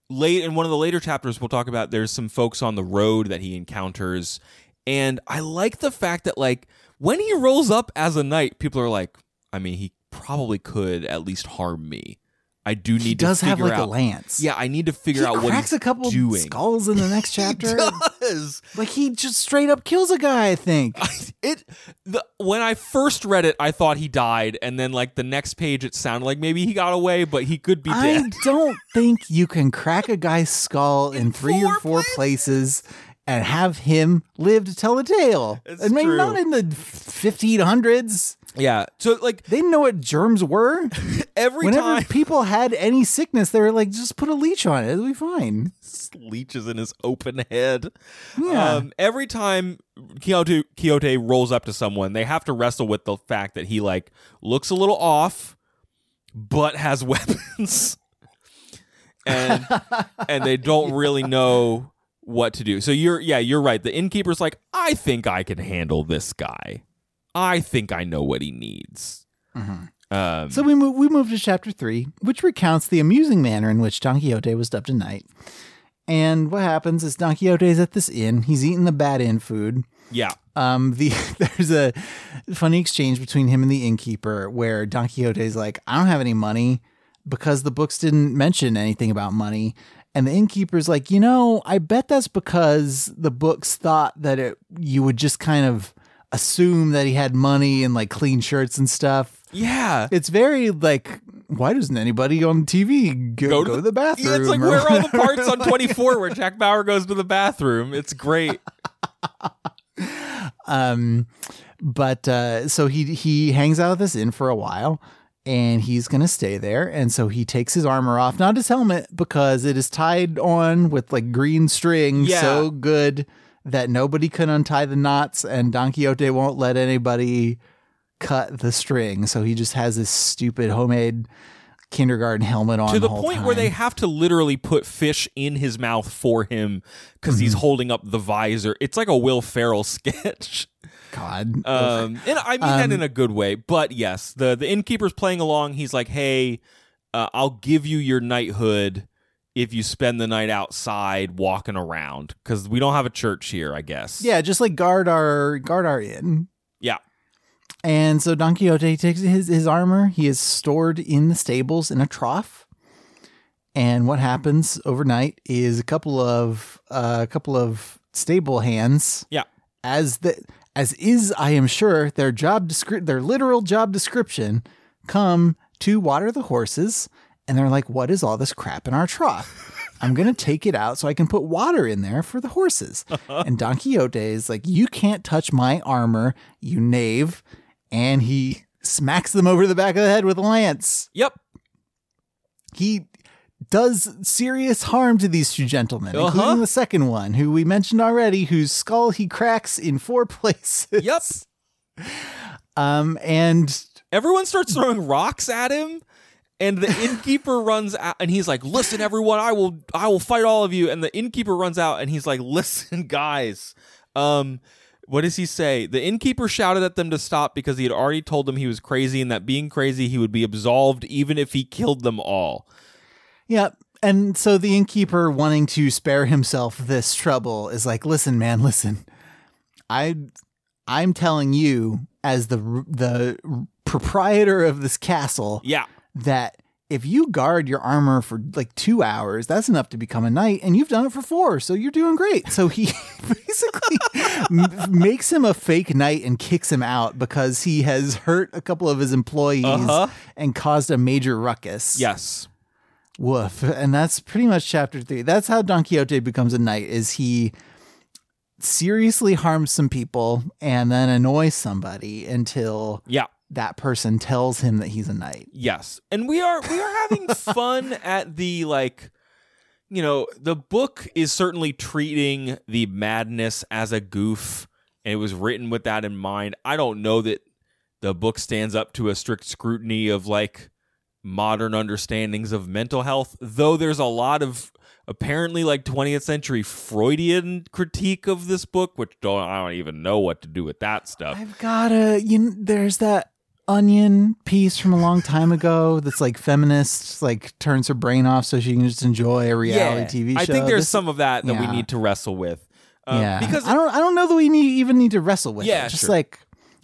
late in one of the later chapters we'll talk about there's some folks on the road that he encounters and I like the fact that like when he rolls up as a knight people are like I mean he probably could at least harm me. I do need to figure out. he to does have like a out lance. Yeah, I need to figure he out what he's doing. He cracks a couple doing. skulls in the next chapter. He does. like he just straight up kills a guy. I think. It the when I first read it, I thought he died, and then like the next page, it sounded like maybe he got away, but he could be I don't think you can crack a guy's skull in, three or four four places and have him live to tell a tale. It's I mean, true. not in the 1500s. Yeah, so like They didn't know what germs were. every Whenever time people had any sickness, they were like, just put a leech on it. It'll be fine. leeches in his open head. Yeah. Um, every time Quixote, Quixote rolls up to someone, they have to wrestle with the fact that he like looks a little off, but has weapons, and and they don't really know what to do. So you're yeah, you're right. The innkeeper's like, I think I can handle this guy. I think I know what he needs. Um, So we move, we move to chapter three, which recounts the amusing manner in which Don Quixote was dubbed a knight. And what happens is Don Quixote is at this inn. He's eating the bad inn food. yeah, Um, the there's a funny exchange between him and the innkeeper where Don Quixote is like, "I don't have any money because the books didn't mention anything about money." And the innkeeper's like, "You know, I bet that's because the books thought that it you would just kind of assume that he had money and like clean shirts and stuff." yeah. It's very like, why doesn't anybody on TV go, go, to, the, bathroom? Yeah, it's like where are all the parts on 24 where Jack Bauer goes to the bathroom. It's great. Um, but uh, so he he hangs out at this inn for a while, and he's gonna stay there. And so he takes his armor off, not his helmet, because it is tied on with like green string, Yeah. so good that nobody can untie the knots, and Don Quixote won't let anybody cut the string. So he just has this stupid homemade kindergarten helmet on to the, whole point where they have to literally put fish in his mouth for him because he's Mm-hmm. holding up the visor. It's like a Will Ferrell sketch. God. Um, and I mean that in a good way. But yes, the the innkeeper's playing along. He's like, "Hey, uh, I'll give you your knighthood if you spend the night outside walking around because we don't have a church here. I guess." Yeah, just like guard our guard our inn. Yeah. And so Don Quixote takes his, his armor. He is stored in the stables in a trough. And what happens overnight is a couple of uh, a couple of stable hands, Yeah. as the as is I am sure their job descri- their literal job description, come to water the horses, and they're like, "What is all this crap in our trough?" I'm gonna take it out so I can put water in there for the horses. And Don Quixote is like, "You can't touch my armor, you knave!" And he smacks them over the back of the head with a lance. Yep. He does serious harm to these two gentlemen, Uh-huh. including the second one, who we mentioned already, whose skull he cracks in four places. Yep. Um, and Everyone starts throwing rocks at him. And the innkeeper runs out and he's like, Listen, everyone, I will I will fight all of you. And the innkeeper runs out and he's like, Listen, guys. Um, what does he say? The innkeeper shouted at them to stop because he had already told them he was crazy and that being crazy he would be absolved even if he killed them all. Yeah, and so the innkeeper, wanting to spare himself this trouble, is like, "Listen, man, listen. I, I'm telling you, as the the proprietor of this castle, Yeah. that if you guard your armor for like two hours, that's enough to become a knight, and you've done it for four, so you're doing great. So he basically m- makes him a fake knight and kicks him out because he has hurt a couple of his employees Uh-huh. and caused a major ruckus. Yes. Woof. And that's pretty much chapter three. That's how Don Quixote becomes a knight, is he seriously harms some people and then annoys somebody until Yeah. that person tells him that he's a knight. Yes. And we are we are having fun at the like you know, the book is certainly treating the madness as a goof and it was written with that in mind. I don't know that the book stands up to a strict scrutiny of like modern understandings of mental health, though there's a lot of apparently like 20th century Freudian critique of this book, which don't I don't even know what to do with that stuff. I've got a you know, there's that onion piece from a long time ago that's like feminist like turns her brain off so she can just enjoy a reality TV show. I think there's This- some of that that we need to wrestle with. Um, yeah, because I don't I don't know that we need even need to wrestle with Yeah, it. Just sure. like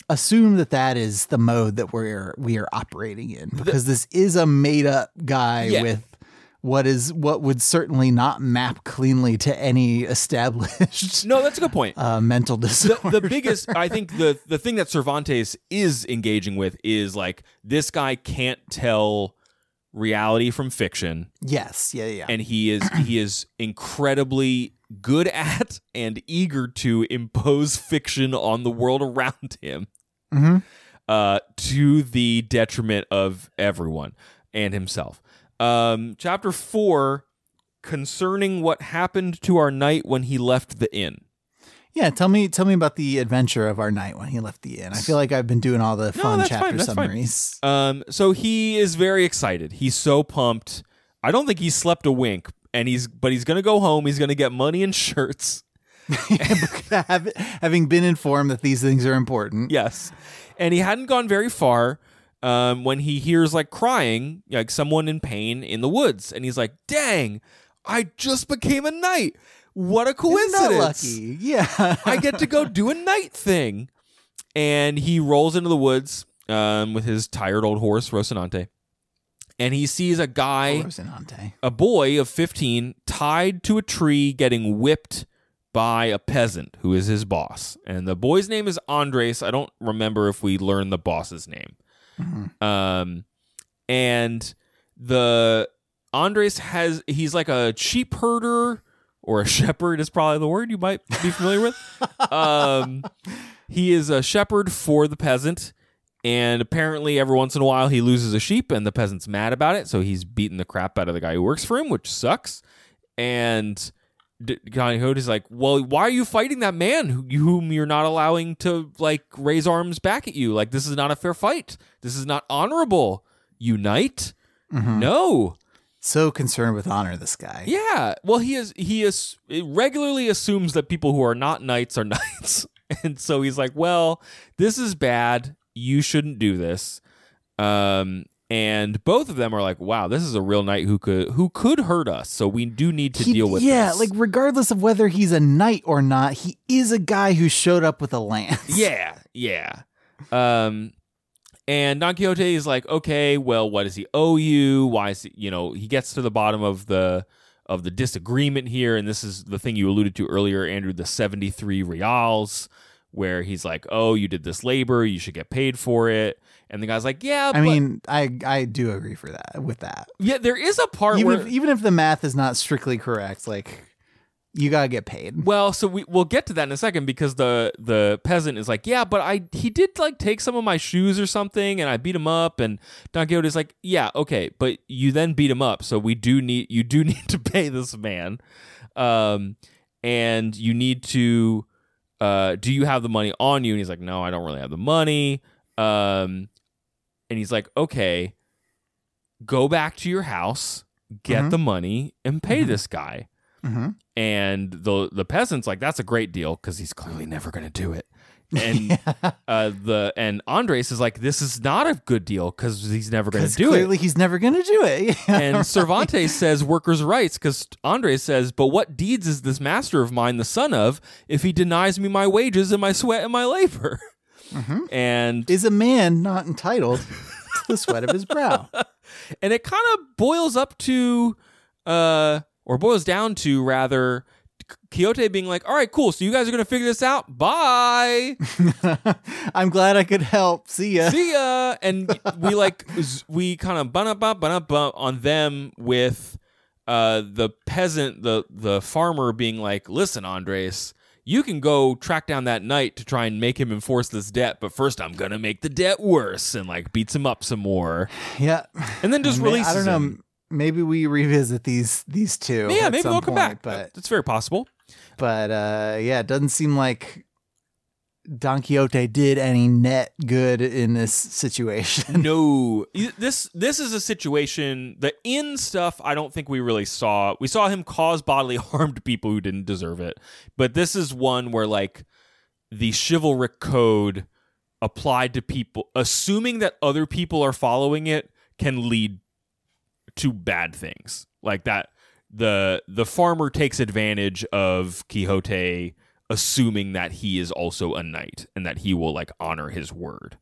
assume that that is the mode that we're we are operating in because this is a made up guy Yeah. with what is what would certainly not map cleanly to any established no, that's a good point. uh, mental disorder. the, the biggest I think the the thing that Cervantes is engaging with is like this guy can't tell reality from fiction yes, yeah, yeah. and he is he is incredibly good at and eager to impose fiction on the world around him Mhm. uh, to the detriment of everyone and himself. Um, chapter four concerning what happened to our knight when he left the inn. Yeah, tell me tell me about the adventure of our night when he left the inn. I feel like I've been doing all the fun fine, chapter summaries. Um, so he is very excited. He's so pumped. I don't think he slept a wink, and he's but he's gonna go home. He's gonna get money and shirts. Having been informed that these things are important. Yes, and he hadn't gone very far um, when he hears like crying, like someone in pain in the woods, and he's like, "Dang, I just became a knight! What a coincidence! lucky? Yeah. I get to go do a night thing." And he rolls into the woods um, with his tired old horse Rocinante, and he sees a guy. Rocinante. a boy of 15 tied to a tree getting whipped by a peasant who is his boss. And the boy's name is Andres. I don't remember if we learned the boss's name. Um and the Andres has he's like a sheep herder or a shepherd is probably the word you might be familiar with. Um he is a shepherd for the peasant and apparently every once in a while he loses a sheep and the peasant's mad about it so he's beating the crap out of the guy who works for him which sucks and D- Don Quixote's like well why are you fighting that man who, whom you're not allowing to like raise arms back at you like this is not a fair fight this is not honorable unite no So concerned with honor, this guy. yeah. Well, he is he is regularly assumes that people who are not knights are knights. And so he's like, "Well, this is bad. You shouldn't do this." Um and both of them are like, "Wow, this is a real knight who could who could hurt us. So we do need to He- deal with yeah, this." like regardless of whether he's a knight or not, he is a guy who showed up with a lance. Yeah, yeah. Um, and Don Quixote is like, okay, well, what does he owe you? Why is he, you know, he gets to the bottom of the of the disagreement here, and this is the thing you alluded to earlier, Andrew, the seventy three reals, where he's like, oh, you did this labor, you should get paid for it, and the guy's like, yeah, I but- mean, I I do agree for that with that. yeah, there is a part Even where if even if the math is not strictly correct, like You gotta get paid. Well, so we we'll get to that in a second because the the peasant is like, yeah, but I he did like take some of my shoes or something, and I beat him up. And Don Quixote is like, yeah, okay, but you then beat him up, so we do need you do need to pay this man, um, and you need to, uh, do you have the money on you? And he's like, no, I don't really have the money, um, and he's like, okay, go back to your house, get Mhm. the money, and pay Mhm. this guy Mm-hmm. and the the peasants like that's a great deal because he's clearly never going to do it and uh the and andres is like this is not a good deal because he's never going to do clearly it Clearly, he's never gonna do it. Yeah, and right. cervantes says workers rights because andres says but what deeds is this master of mine the son of if he denies me my wages and my sweat and my labor Mhm. and is a man not entitled to the sweat of his brow. and it kind of boils up to uh or boils down to rather Quixote being like, "All right, cool. So you guys are gonna figure this out. Bye." I'm glad I could help. See ya. see ya and we like we kind of bun up bump bun up bump on them with uh the peasant the the farmer being like listen andres you can go track down that knight to try and make him enforce this debt but first i'm gonna make the debt worse and like beats him up some more Yeah. and then just I mean, releases I don't know. him. Maybe we revisit these these two. yeah at maybe some they'll come point, back But it's very possible but uh, yeah, it doesn't seem like Don Quixote did any net good in this situation. no. This this is a situation the in stuff i don't think we really saw. We saw him cause bodily harm to people who didn't deserve it. But this is one where like the chivalric code applied to people assuming that other people are following it can lead to bad things. Like that the the farmer takes advantage of quixote assuming that he is also a knight and that he will like honor his word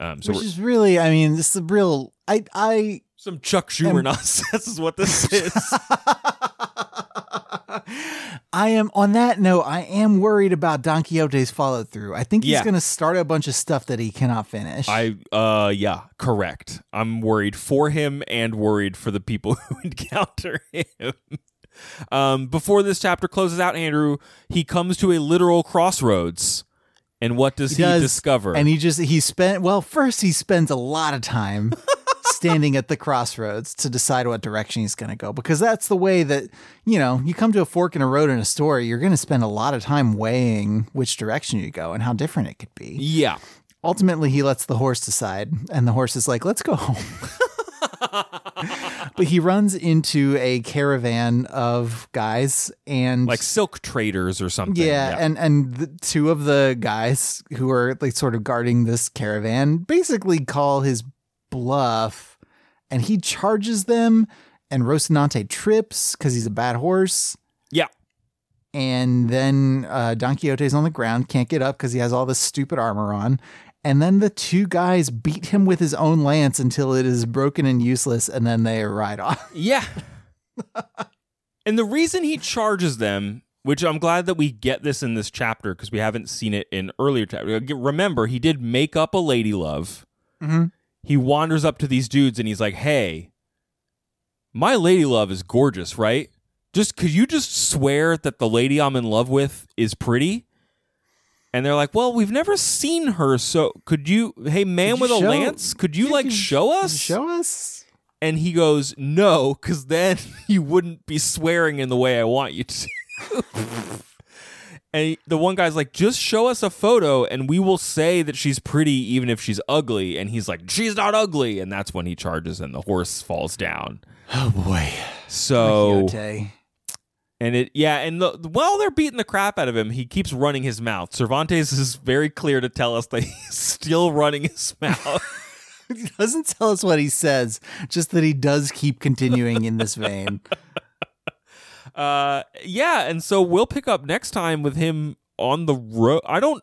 um so Which is really, I mean, this is a real. I I some Chuck Schumer Um, nonsense is what this is. I am on that note. I am worried about Don Quixote's follow through. I think he's Yeah. going to start a bunch of stuff that he cannot finish. I uh yeah, correct. I'm worried for him and worried for the people who encounter him. Um before this chapter closes out, Andrew, he comes to a literal crossroads. And what does he, does, discover? and he just he spent well. First, he spends a lot of time standing at the crossroads to decide what direction he's going to go because that's the way that you know you come to a fork in a road in a story. You're going to spend a lot of time weighing which direction you go and how different it could be. yeah. ultimately he lets the horse decide and the horse is like let's go home but he runs into a caravan of guys and Like silk traders or something. yeah, and and the two of the guys who are like sort of guarding this caravan basically call his bluff and he charges them and Rocinante trips because he's a bad horse yeah. and then uh, Don Quixote's on the ground, can't get up because he has all this stupid armor on. And then the two guys beat him with his own lance until it is broken and useless, and then they ride off. Yeah. and the reason he charges them, which I'm glad that we get this in this chapter because we haven't seen it in earlier chapters. Remember, he did make up a lady love. Mhm. He wanders up to these dudes and he's like, "Hey, my lady love is gorgeous, right? Just could you just swear that the lady I'm in love with is pretty?" And they're like, "Well, we've never seen her, so could you, hey man Could with a show- lance, could you Yeah, like show us?" Show us. And he goes, No, because then you wouldn't be swearing in the way I want you to. and he- the one guy's like, Just show us a photo and we will say that she's pretty even if she's ugly. And he's like, She's not ugly. And that's when he charges and the horse falls down. Oh boy, So, Quixote. And it, yeah, and the, while they're beating the crap out of him, he keeps running his mouth. Cervantes is very clear to tell us that he's still running his mouth. He doesn't tell us what he says, just that he does keep continuing in this vein. uh yeah and so we'll pick up next time with him on the road i don't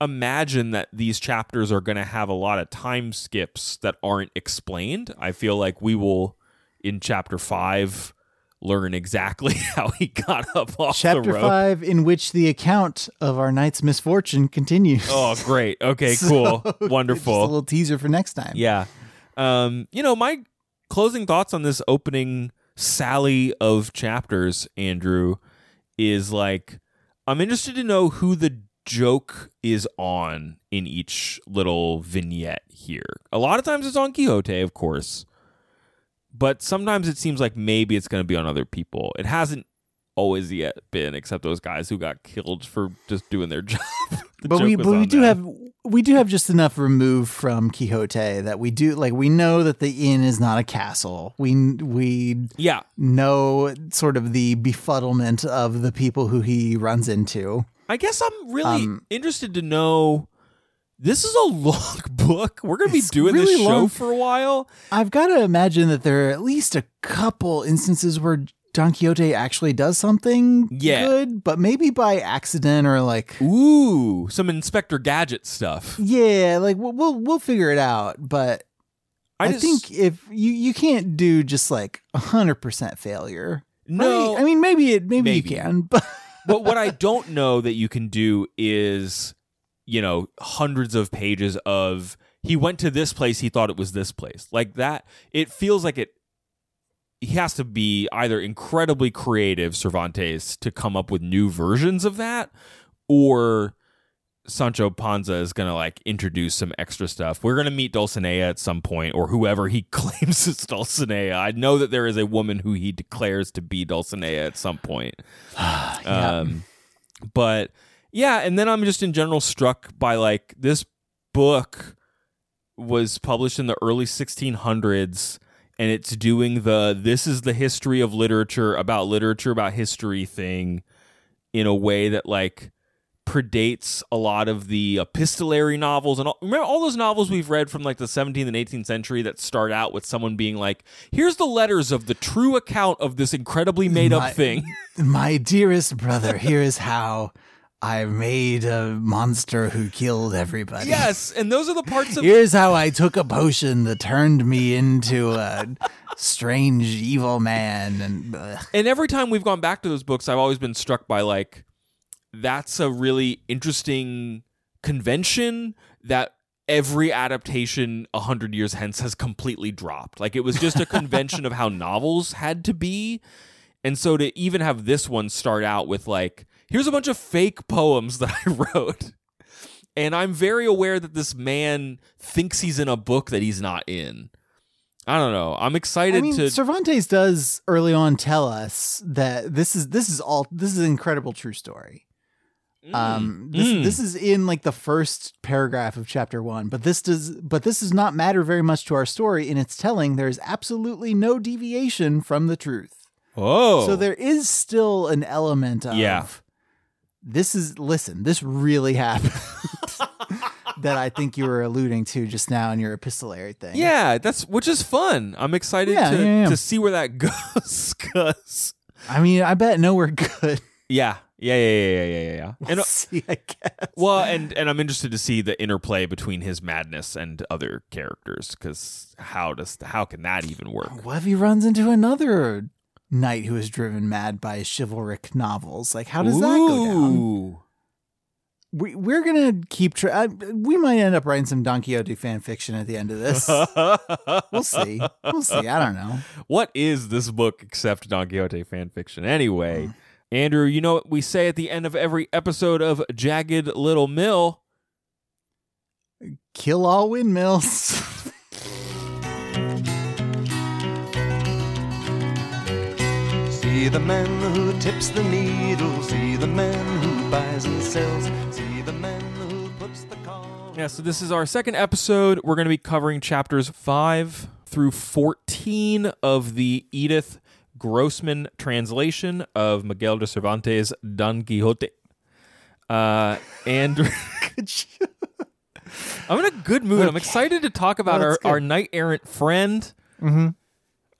imagine that these chapters are going to have a lot of time skips that aren't explained i feel like we will in chapter 5 learn exactly how he got up off the Chapter five, in which the account of our knight's misfortune continues. oh great okay So, cool Just a wonderful little teaser for next time. Yeah. Um, you know, my closing thoughts on this opening sally of chapters, Andrew, is like I'm interested to know who the joke is on in each little vignette here. A lot of times it's on Quixote, of course, but sometimes it seems like maybe it's going to be on other people. It hasn't always yet been, except those guys who got killed for just doing their job. The but we but we do have we do have just enough removed from Quixote that we do like we know that the inn is not a castle. We we yeah. know sort of the befuddlement of the people who he runs into. I guess I'm really Um, interested to know. This is a long book. We're going to be doing this really show long. for a while. I've got to imagine that there are at least a couple instances where Don Quixote actually does something Yeah. good, but maybe by accident or like Ooh, some Inspector Gadget stuff. yeah, like we'll we'll, we'll figure it out. But I, I, just, think if you you can't do just like a hundred percent failure. no. right? I mean maybe it maybe, Maybe. you can, but but what I don't know that you can do is, you know, hundreds of pages of he went to this place, he thought it was this place. Like that, it feels like it. He has to be either incredibly creative, Cervantes, to come up with new versions of that, or Sancho Panza is going to like introduce some extra stuff. We're going to meet Dulcinea at some point, or whoever he claims is Dulcinea. I know that there is a woman who he declares to be Dulcinea at some point. Um, but yeah, and then I'm just in general struck by like this book was published in the early 1600s and it's doing the this is the history of literature about literature about history thing in a way that like predates a lot of the epistolary novels and all, remember all those novels we've read from like the 17th and 18th century that start out with someone being like here's the letters of the true account of this incredibly made up thing. My dearest brother, here is how I made a monster who killed everybody. yes and those are the parts of Here's how I took a potion that turned me into a strange evil man and ugh. and every time we've gone back to those books i've always been struck by like that's a really interesting convention that every adaptation a hundred years hence has completely dropped like it was just a convention of how novels had to be and so to even have this one start out with like here's a bunch of fake poems that i wrote and i'm very aware that this man thinks he's in a book that he's not in i don't know i'm excited I mean, to Cervantes does early on tell us that this is this is all this is an incredible true story. Um, this Mm. this is in like the first paragraph of chapter one, but this does but this does not matter very much to our story in its telling. There is absolutely no deviation from the truth. oh So there is still an element of Yeah. This is listen, this really happened. that I think you were alluding to just now in your epistolary thing. Yeah, that's which is fun. I'm excited Yeah, to yeah, yeah. to see where that goes. 'cause- I mean, I bet nowhere good. yeah, yeah, yeah, yeah, yeah, yeah, yeah. We'll And uh, see, I guess. well, and and I'm interested to see the interplay between his madness and other characters because how does how can that even work? What if he runs into another knight who is driven mad by chivalric novels? Like, how does that go down? We, we're gonna keep. Tra- uh, we might end up writing some Don Quixote fan fiction at the end of this. we'll see. We'll see. I don't know. what is this book except Don Quixote fan fiction? Anyway, Andrew, you know what we say at the end of every episode of Jagged Little Mill? Kill all windmills. See the man who tips the needle, see the man who buys and sells, see the man who puts the car. Yeah, so this is our second episode. We're going to be covering chapters 5 through 14 of the Edith Grossman translation of Miguel de Cervantes' Don Quixote. Uh, and I'm in a good mood. I'm excited to talk about Oh, our, good. our knight errant friend mm-hmm.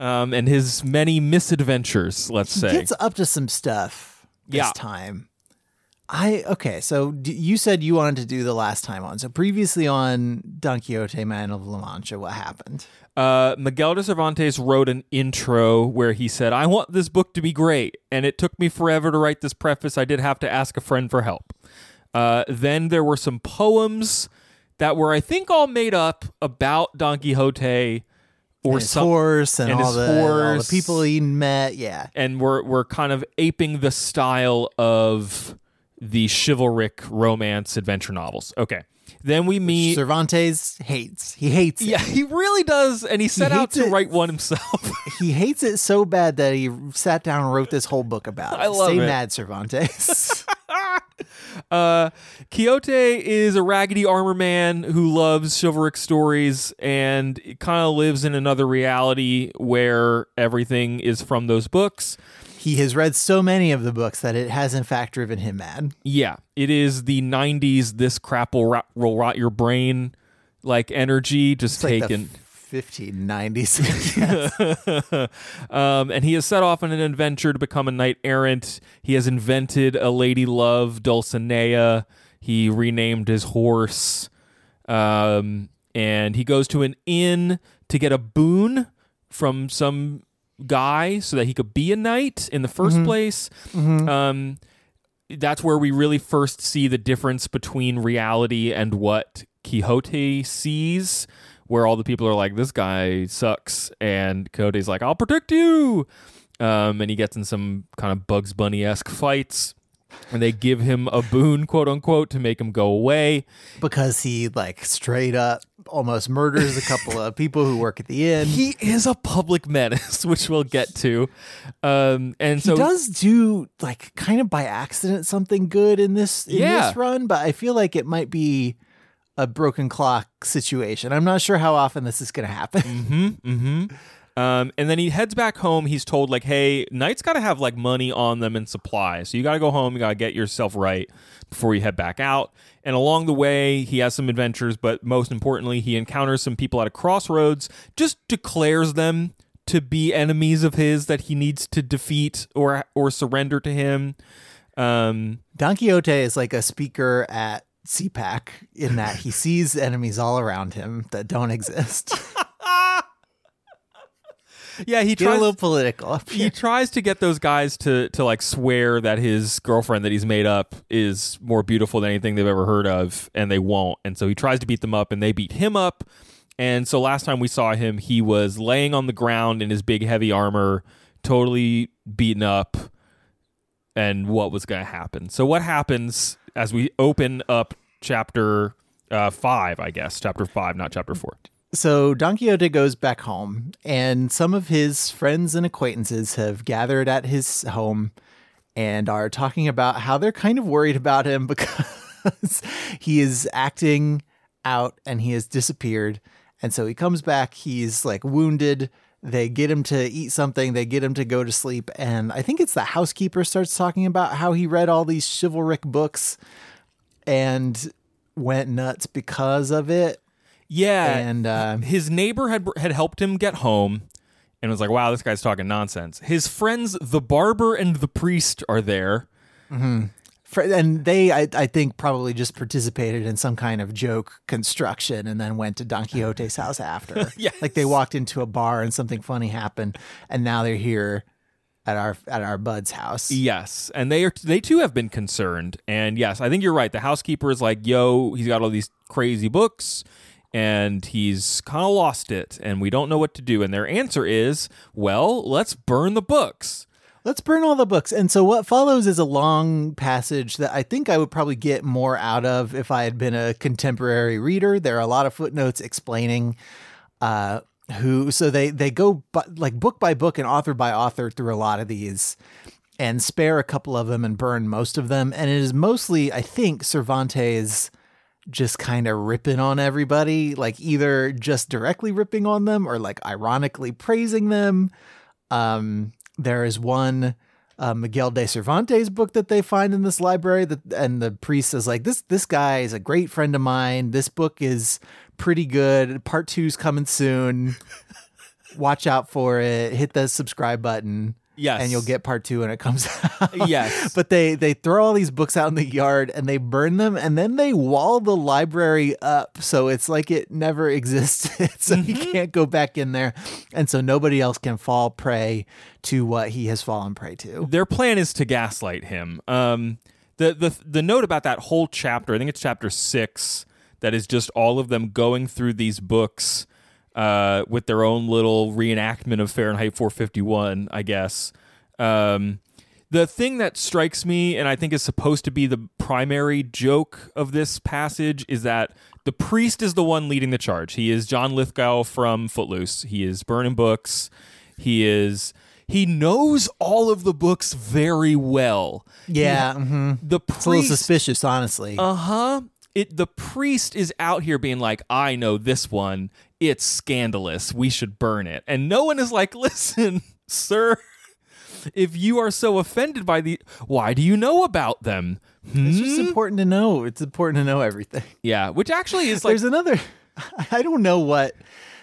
Um, and his many misadventures, let's He say. gets up to some stuff this Yeah. time. I okay. So d- you said you wanted to do the last time on. So previously on Don Quixote, Man of La Mancha, what happened? uh, Miguel de Cervantes wrote an intro where he said, I want this book to be great. And it took me forever to write this preface. I did have to ask a friend for help. Uh, then there were some poems that were, I think, all made up about Don Quixote or and some horse and, and all, the, all the people he met. Yeah. and we're we're kind of aping the style of the chivalric romance adventure novels. Okay. Then we meet Cervantes hates. He hates it. Yeah, he really does and he set out to it. write one himself. He hates it so bad that he sat down and wrote this whole book about it. I love Stay it. mad, Cervantes. Uh, Quixote is a raggedy armor man who loves chivalric stories and kind of lives in another reality where everything is from those books. he has read so many of the books that it has in fact driven him mad. Yeah, it is the '90s. This crap will rot, will rot your brain like energy, just It's like taken. the 1590s. um, and he has set off on an adventure to become a knight errant. He has invented a lady love, Dulcinea. He renamed his horse. Um, and he goes to an inn to get a boon from some guy so that he could be a knight in the 1st place. Um, that's where we really first see the difference between reality and what Quixote sees, where all the people are like, "This guy sucks," and Cody's like, "I'll protect you," um, and he gets in some kind of Bugs Bunny esque fights. And they give him a boon, quote unquote, to make him go away. because he like straight up almost murders a couple of people who work at the inn. He, He is a public menace, which we'll get to. Um, and so does do like kind of by accident something good in this in Yeah. this run, but I feel like it might be a broken clock situation. I'm not sure how often this is going to happen. Mm-hmm. Mm-hmm. Um, and then he heads back home. He's told like, "Hey, knights got to have like money on them and supplies. So you got to go home. You got to get yourself right before you head back out." And along the way, he has some adventures, but most importantly, he encounters some people at a crossroads. Just declares them to be enemies of his that he needs to defeat or or surrender to him. Um, Don Quixote is like a speaker at CPAC in that he sees enemies all around him that don't exist. yeah, he Get a little political. he tries to get those guys to to like swear that his girlfriend that he's made up is more beautiful than anything they've ever heard of and they won't and so he tries to beat them up and they beat him up and so last time we saw him he was laying on the ground in his big heavy armor totally beaten up and what was going to happen so what happens as we open up chapter uh, 5 i guess chapter 5 not chapter 4 So Don Quixote goes back home, and some of his friends and acquaintances have gathered at his home and are talking about how they're kind of worried about him because he is acting out and he has disappeared. And so he comes back, he's like wounded. They get him to eat something, they get him to go to sleep. And I think it's the housekeeper starts talking about how he read all these chivalric books and went nuts because of it. yeah And uh, his neighbor had had helped him get home and was like, "Wow, this guy's talking nonsense." His friends, the barber and the priest, are there. Fr- and they I, I think probably just participated in some kind of joke construction and then went to don quixote's house after Yes. like they walked into a bar and something funny happened and now they're here at our at our bud's house Yes, and they are they too have been concerned. And yes, I think you're right. The housekeeper is like, "Yo, he's got all these crazy books." And he's kind of lost it, and we don't know what to do. And their answer is, well, let's burn the books. Let's burn all the books. And so what follows is a long passage that i think i would probably get more out of if i had been a contemporary reader. There are a lot of footnotes explaining uh who so they they go bu- like book by book and author by author through a lot of these and spare a couple of them and burn most of them. And it is mostly i think cervantes just kind of ripping on everybody like either just directly ripping on them or like ironically praising them. Um there is one uh, Miguel de Cervantes book that they find in this library that and the priest is like this this guy is a great friend of mine. This book is pretty good. Part two's coming soon. Watch out for it. Hit the subscribe button Yes. and you'll get part two when it comes out Yes. but they they throw all these books out in the yard and they burn them and then they wall the library up so it's like it never existed so you can't go back in there and so nobody else can fall prey to what he has fallen prey to their plan is to gaslight him. Um, the the the note about that whole chapter, I think it's chapter six, that is just all of them going through these books, uh, with their own little reenactment of Fahrenheit 451, I guess. Um, the thing that strikes me, and I think is supposed to be the primary joke of this passage, is that the priest is the one leading the charge. He is John Lithgow from Footloose. He is burning books. He is. He knows all of the books very well. Yeah, mhm. The it's a little suspicious, honestly. uh huh. It the priest is out here being like, I know this one. It's scandalous. We should burn it. And no one is like, listen, sir. If you are so offended by the, why do you know about them? it's just Hmm? important to know. It's important to know everything. Yeah, which actually is like, There's another. I don't know what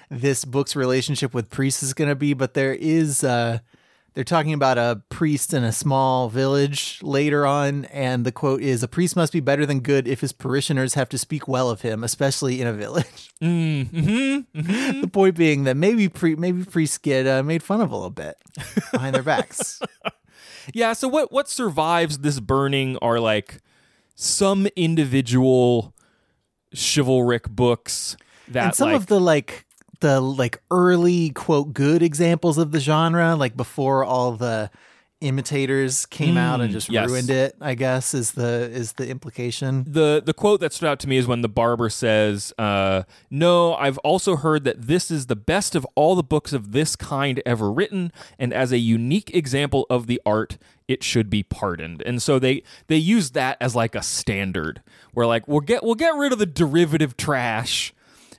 this book's relationship with priests is going to be, but there is. uh They're talking about a priest in a small village later on, and the quote is: "A priest must be better than good if his parishioners have to speak well of him, especially in a village." mm, mhm, the point being that maybe pre- maybe priests get uh, made fun of a little bit behind their backs. yeah. So what what survives this burning are like some individual chivalric books that and some like, of the like the like early quote good examples of the genre like before all the imitators came out and Mm, just yes. ruined it i guess is the is the implication the the quote that stood out to me is when the barber says, uh, "No, I've also heard that this is the best of all the books of this kind ever written, and as a unique example of the art, it should be pardoned." And so they they use that as like a standard, where like we'll get we'll get rid of the derivative trash,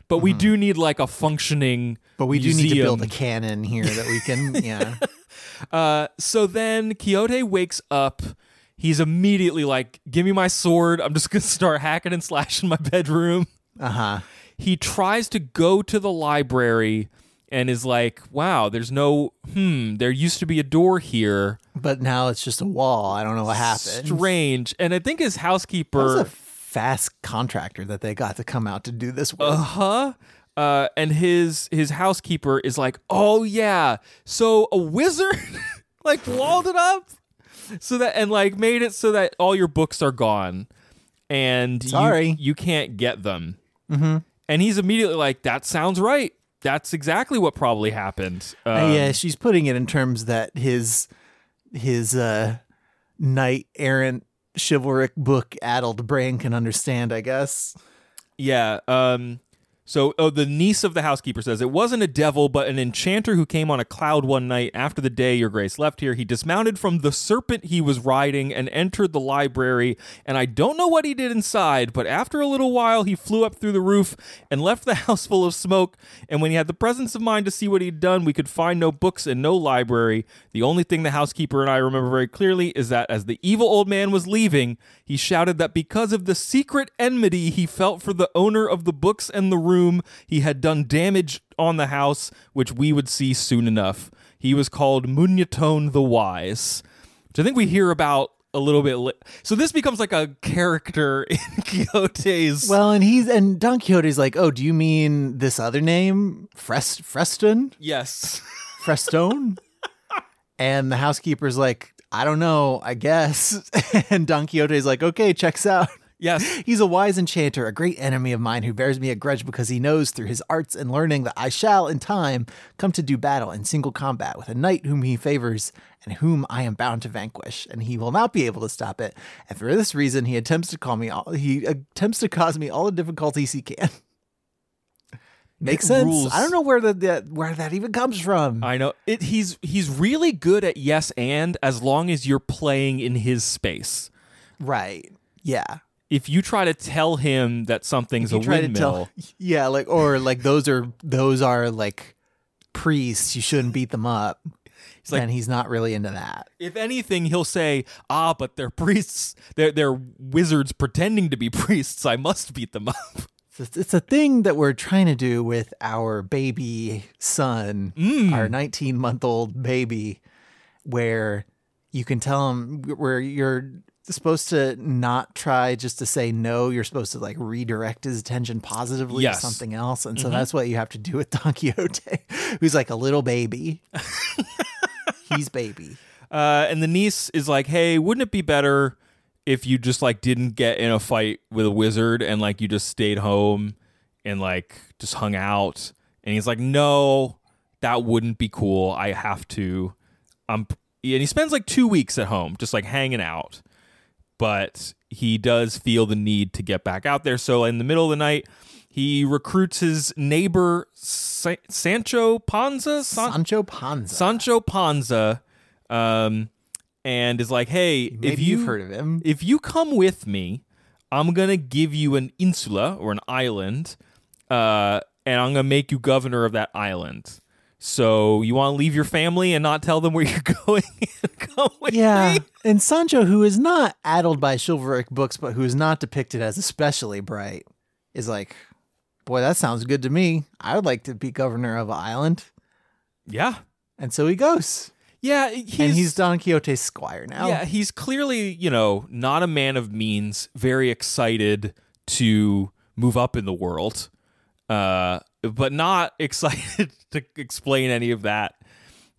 but we do need like a functioning. but we do need to build a museum. canon here that we can yeah Uh, so then Quixote wakes up. He's immediately like, "Give me my sword! I'm just gonna start hacking and slashing my bedroom." uh-huh he tries to go to the library and is like, wow, there's no, hmm, there used to be a door here. but now it's just a wall i don't know what happened Strange. And I think his that was housekeeper, a fast contractor that they got to come out to do this work uh huh. Uh, and his his housekeeper is like, oh yeah, so a wizard like walled it up, so that and like made it so that all your books are gone, and you- Sorry. you, can't get them. Mm-hmm. And he's immediately like, that sounds right. That's exactly what probably happened. Uh, Um, yeah, she's putting it in terms that his his uh knight errant chivalric book addled brain can understand, I guess. Yeah. Um. So, oh, the niece of the housekeeper says it wasn't a devil, but an enchanter who came on a cloud one night after the day your grace left here. He dismounted from the serpent he was riding and entered the library. And I don't know what he did inside, but after a little while, he flew up through the roof and left the house full of smoke. And when he had the presence of mind to see what he'd done, we could find no books and no library. The only thing the housekeeper and I remember very clearly is that as the evil old man was leaving, he shouted that because of the secret enmity he felt for the owner of the books and the room, he had done damage on the house, which we would see soon enough. He was called Muñatón the Wise, which I think we hear about a little bit. Li- so this becomes like a character in Quixote's. Well, and he's and Don Quixote's like, "Oh, do you mean this other name, Frest Freston, yes. Frestone?" and the housekeeper's like, "I don't know, I guess." and Don Quixote's like, "Okay, checks out." Yes. He's a wise enchanter, a great enemy of mine who bears me a grudge because he knows through his arts and learning that I shall, in time, come to do battle in single combat with a knight whom he favors and whom I am bound to vanquish, and he will not be able to stop it. And for this reason, he attempts to call me all, he attempts to cause me all the difficulties he can. Makes It sense. rules. I don't know where the, the where that even comes from. I know it. He's he's really good at yes and as long as you're playing in his space. right. Yeah. If you try to tell him that something's a windmill, tell Yeah, like or like those are those are like priests, you shouldn't beat them up. He's like- and he's not really into that. if anything, he'll say, "Ah, but they're priests. They're they're wizards pretending to be priests. I must beat them up." It's, a thing that we're trying to do with our baby son, Mm. our 19 month old baby, where you can tell him where you're supposed to not try just to say no. You're supposed to like redirect his attention positively Yes. to something else. And so that's what you have to do with Don Quixote, who's like a little baby. He's baby. Uh, and the niece is like, "Hey, wouldn't it be better if you just like didn't get in a fight with a wizard and like you just stayed home and like just hung out And he's like, "No, that wouldn't be cool. I have to." Um, and he spends like two weeks at home, just like hanging out. But he does feel the need to get back out there. So in the middle of the night, he recruits his neighbor Sa- Sancho Panza. San- Sancho Panza. Sancho Panza, um, and is like, "Hey, Maybe if you you've heard of him. if you come with me, I'm gonna give you an insula or an island, uh, and I'm gonna make you governor of that island. So you want to leave your family and not tell them where you're going Yeah, me? and Sancho, who is not addled by chivalric books, but who is not depicted as especially bright, is like, boy, that sounds good to me. I would like to be governor of an island, Yeah, and so he goes, yeah. He's, and he's Don Quixote's squire now. Yeah, he's clearly, you know, not a man of means, very excited to move up in the world, uh, but not excited to explain any of that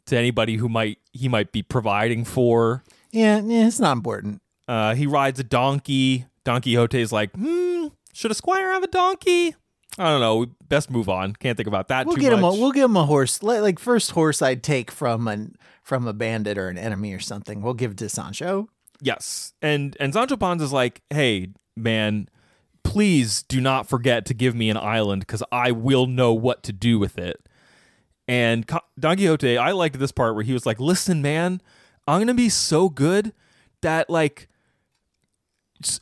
to anybody who might he might be providing for. yeah, yeah, it's not important. Uh, he rides a donkey. Don Quixote's like, hmm, should a squire have a donkey? I don't know. We best move on. Can't think about that We'll too get him. A, much. we'll give him a horse. Like, like first horse I'd take from an from a bandit or an enemy or something. We'll give to Sancho. Yes. And and Sancho is like, "Hey, man, please do not forget to give me an island cuz I will know what to do with it." And Don Quixote, I liked this part where he was like, "Listen, man, I'm going to be so good that like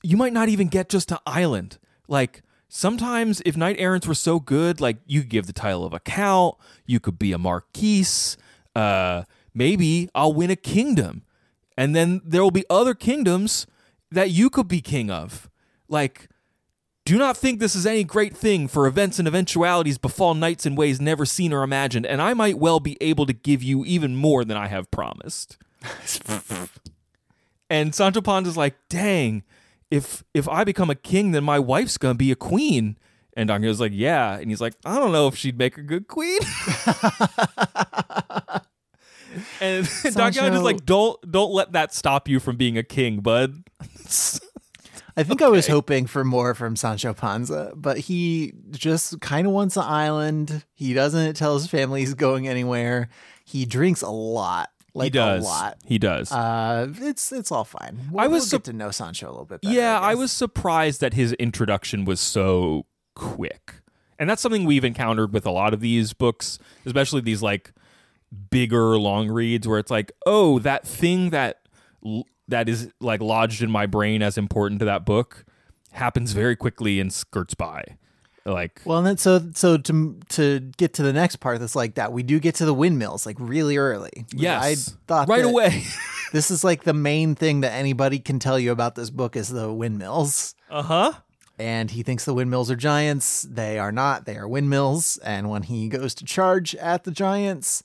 you might not even get just an island. Like sometimes if knight errants were so good, like you give the title of a count, you could be a marquise, uh maybe I'll win a kingdom. And then there will be other kingdoms that you could be king of. Like do not think this is any great thing, for events and eventualities befall knights in ways never seen or imagined, and I might well be able to give you even more than I have promised. and Sancho Panza's like, dang, if if I become a king, then my wife's gonna be a queen. And Don Quixote's like, yeah. And he's like, I don't know if she'd make a good queen. and Don Quixote's Sancho- like, don't don't let that stop you from being a king, bud. I think I was hoping for more from Sancho Panza, but he just kind of wants an island. He doesn't tell his family he's going anywhere. He drinks a lot, like he does. a lot. He does. Uh, it's it's all fine. We'll, I was we'll sup- get to know Sancho a little bit better. yeah, I guess. was surprised that his introduction was so quick. And that's something we've encountered with a lot of these books, especially these like bigger long reads where it's like, "Oh, that thing that that is like lodged in my brain as important to that book happens very quickly and skirts by." Like Well, and then so so to to get to the next part that's like that, we do get to the windmills like really early. yes. I thought right away. This is like the main thing that anybody can tell you about this book is the windmills. uh-huh. and he thinks the windmills are giants. They are not. They are windmills. And when he goes to charge at the giants,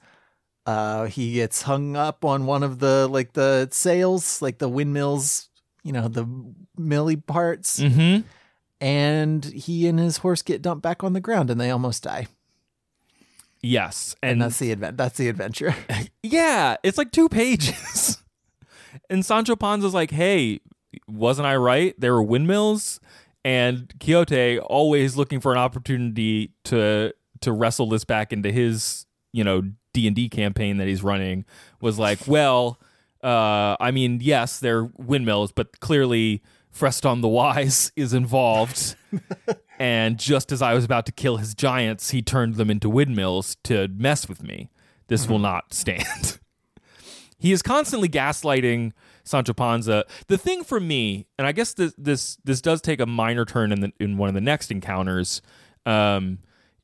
uh, he gets hung up on one of the like the sails, like the windmills, you know, the milly parts, Mhm. and he and his horse get dumped back on the ground, and they almost die. Yes. And, And, that's the advent. That's the adventure. Yeah, it's like two pages. and Sancho Panza's like, hey, wasn't I right? There were windmills. And Quixote, always looking for an opportunity to to wrestle this back into his, you know, D and D campaign that he's running, was like, well, uh, I mean, yes, they're windmills, but clearly Freston the Wise is involved. and just as I was about to kill his giants, he turned them into windmills to mess with me. This will not stand. he is constantly gaslighting Sancho Panza. The thing for me, and I guess this this this does take a minor turn in the in one of the next encounters, um,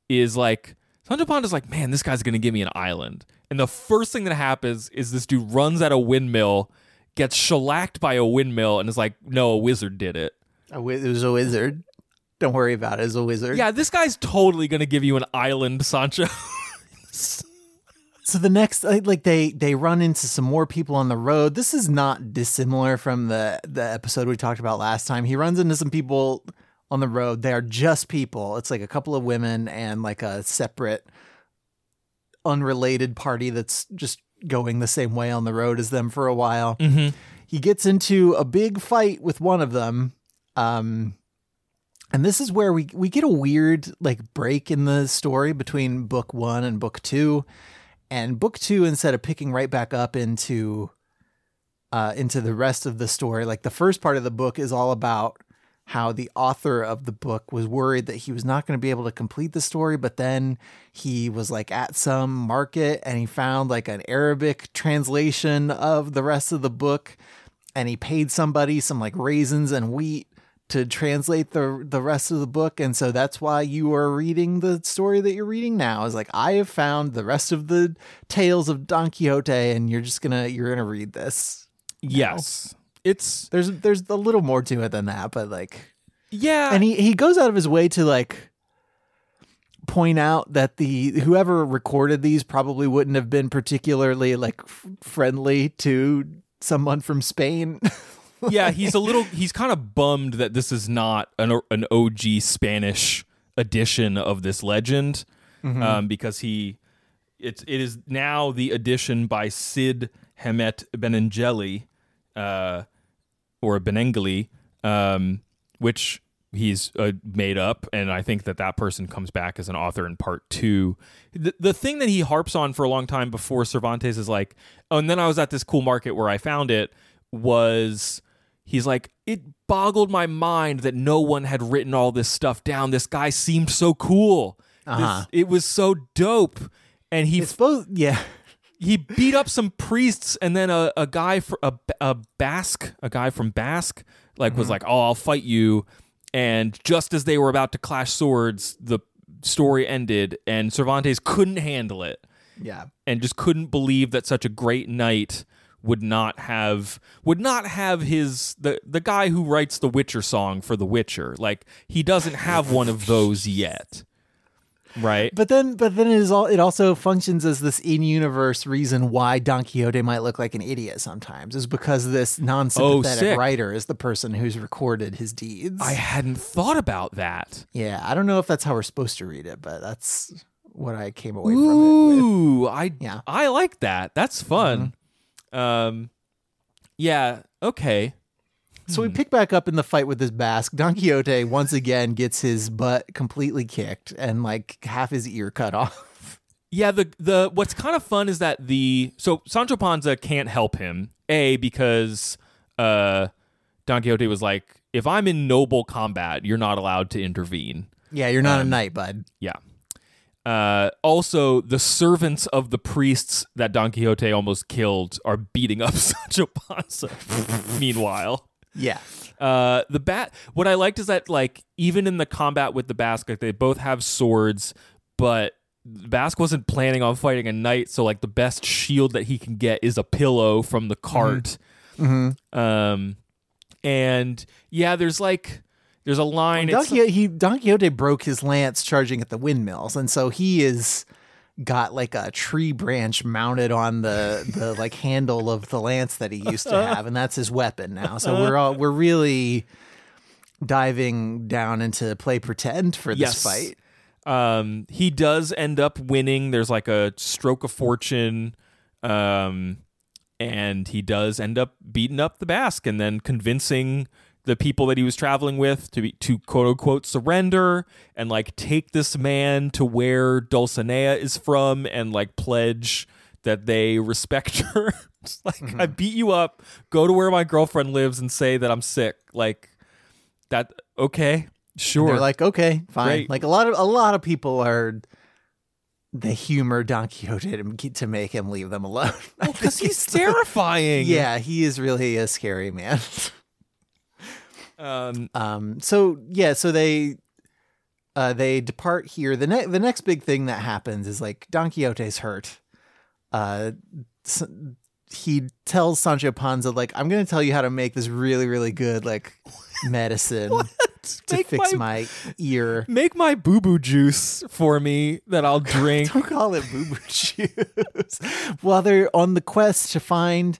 is like Sancho Panza's like, man, this guy's gonna give me an island. And the first thing that happens is this dude runs at a windmill, gets shellacked by a windmill, and is like, no, a wizard did it. A wi- it was a wizard. Don't worry about it. It's a wizard. Yeah, this guy's totally gonna give you an island, Sancho. So the next, like like, they they run into some more people on the road. This is not dissimilar from the the episode we talked about last time. He runs into some people on the road. They are just people. It's like a couple of women and like a separate, unrelated party that's just going the same way on the road as them for a while. mm-hmm. He gets into a big fight with one of them. Um, And this is where we we get a weird like break in the story between book 1 and book 2. And book 2 instead of picking right back up into uh into the rest of the story, like the first part of the book is all about how the author of the book was worried that he was not going to be able to complete the story, but then he was like at some market and he found like an Arabic translation of the rest of the book and he paid somebody some like raisins and wheat to translate the the rest of the book and so that's why you are reading the story that you're reading now is like I have found the rest of the tales of Don Quixote and you're just going to you're going to read this. Yes. It's There's there's a little more to it than that, but like yeah. and he he goes out of his way to like point out that the whoever recorded these probably wouldn't have been particularly like f- friendly to someone from Spain. yeah, he's a little. He's kind of bummed that this is not an an OG Spanish edition of this legend, um, because he it's it is now the edition by Sid Hemet Benengeli, uh, or a Benengeli, um, which he's uh, made up, and I think that that person comes back as an author in part two. The, the thing that he harps on for a long time before Cervantes is like, oh, and then I was at this cool market where I found it was he's like it boggled my mind that no one had written all this stuff down this guy seemed so cool Uh-huh. it was so dope and he it's both yeah. He beat up some priests and then a, a guy for a, a basque a guy from basque like was mm-hmm. like oh i'll fight you. And just as they were about to clash swords the story ended and cervantes couldn't handle it. Yeah. and just couldn't believe that such a great knight would not have would not have his the the guy who writes the witcher song for the witcher. Like he doesn't have one of those yet right But then but then it is all it also functions as this in-universe reason why Don Quixote might look like an idiot sometimes is because this non-sympathetic sick. writer is the person who's recorded his deeds. i hadn't thought about that yeah, I don't know if that's how we're supposed to read it, but that's what I came away from with. Ooh, I Yeah. Mm-hmm. I like that. That's fun. Um, yeah. Okay. So we pick back up in the fight with this Basque. Don Quixote once again gets his butt completely kicked and like half his ear cut off. Yeah. The the what's kind of fun is that the so Sancho Panza can't help him. A because uh, Don Quixote was like, if I'm in noble combat, you're not allowed to intervene. Yeah, you're not a knight, bud. Yeah. Uh, also, the servants of the priests that Don Quixote almost killed are beating up Sancho Panza. Meanwhile, Yeah. Uh, the bat. What I liked is that like even in the combat with the Basque, like, they both have swords, but Basque wasn't planning on fighting a knight, so like the best shield that he can get is a pillow from the cart. Um, and yeah, there's like there's a line. Don it's- Quixote, he, Don Quixote broke his lance charging at the windmills, and so he is got like a tree branch mounted on the the like handle of the lance that he used to have, and that's his weapon now. So we're all we're really diving down into play pretend for this Yes. fight. um, he does end up winning. There's like a stroke of fortune, um, and he does end up beating up the Basque and then convincing the people that he was traveling with to be, to quote unquote surrender and like take this man to where Dulcinea is from and like pledge that they respect her. It's like I mm-hmm. beat you up, go to where my girlfriend lives and say that I'm sick. Like that okay. Sure. They're like, okay, fine. Great. Like a lot of a lot of people are the humor Don Quixote to, to make him leave them alone. Because think he's terrifying. Yeah, he is really a scary man. Um, Um, so yeah, so they uh, they depart here. The next the next big thing that happens is like Don Quixote's hurt. Uh, s- he tells Sancho Panza like, "I'm going to tell you how to make this really really good like medicine to Make fix my- my ear." make my boo boo juice for me that I'll drink. Don't call it boo boo juice. While they're on the quest to find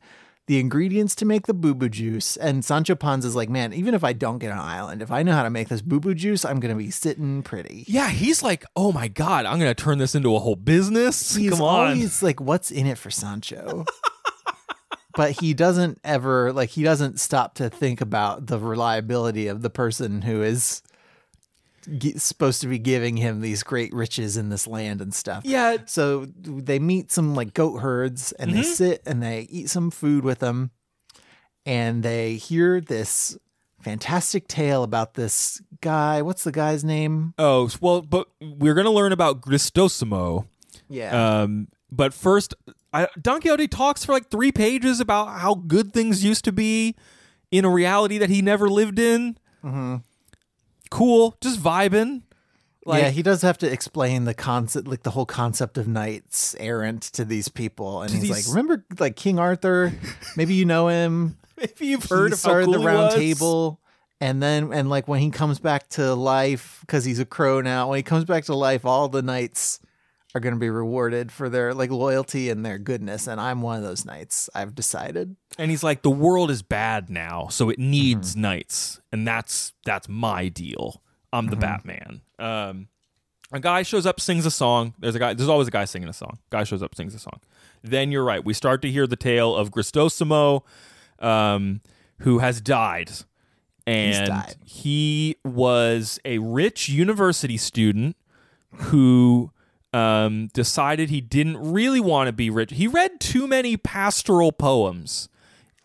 the ingredients to make the boo boo juice, and Sancho Panza's like, man, even if I don't get an island, if I know how to make this boo boo juice, I'm gonna be sitting pretty. yeah, he's like, oh my god, I'm gonna turn this into a whole business. He's Come on. always like, what's in it for Sancho? but he doesn't ever like he doesn't stop to think about the reliability of the person who is supposed to be giving him these great riches in this land and stuff. Yeah. So they meet some like goat herds and they sit and they eat some food with them and they hear this fantastic tale about this guy. What's the guy's name? Oh well, but we're gonna learn about Gristosimo. Yeah. Um, but first, I, Don Quixote talks for like three pages about how good things used to be in a reality that he never lived in. Mm-hmm. Cool, just vibing. Like, yeah, he does have to explain the concept, like the whole concept of knights errant to these people, and he's these- like, "Remember, like King Arthur? Maybe you know him. Maybe you've heard he of how started cool the he Round. Table." And then, and like when he comes back to life, because he's a crow now, when he comes back to life, all the knights are going to be rewarded for their like loyalty and their goodness. And I'm one of those knights. I've decided. and he's like, the world is bad now, so it needs Mm-hmm. knights, and that's that's my deal. I'm the Mm-hmm. Batman. Um, a guy shows up, sings a song. There's a guy. There's always a guy singing a song. Guy shows up, sings a song. Then you're right. We start to hear the tale of Gristosimo, um, who has died, and died. he was a rich university student who um, decided he didn't really want to be rich. He read too many pastoral poems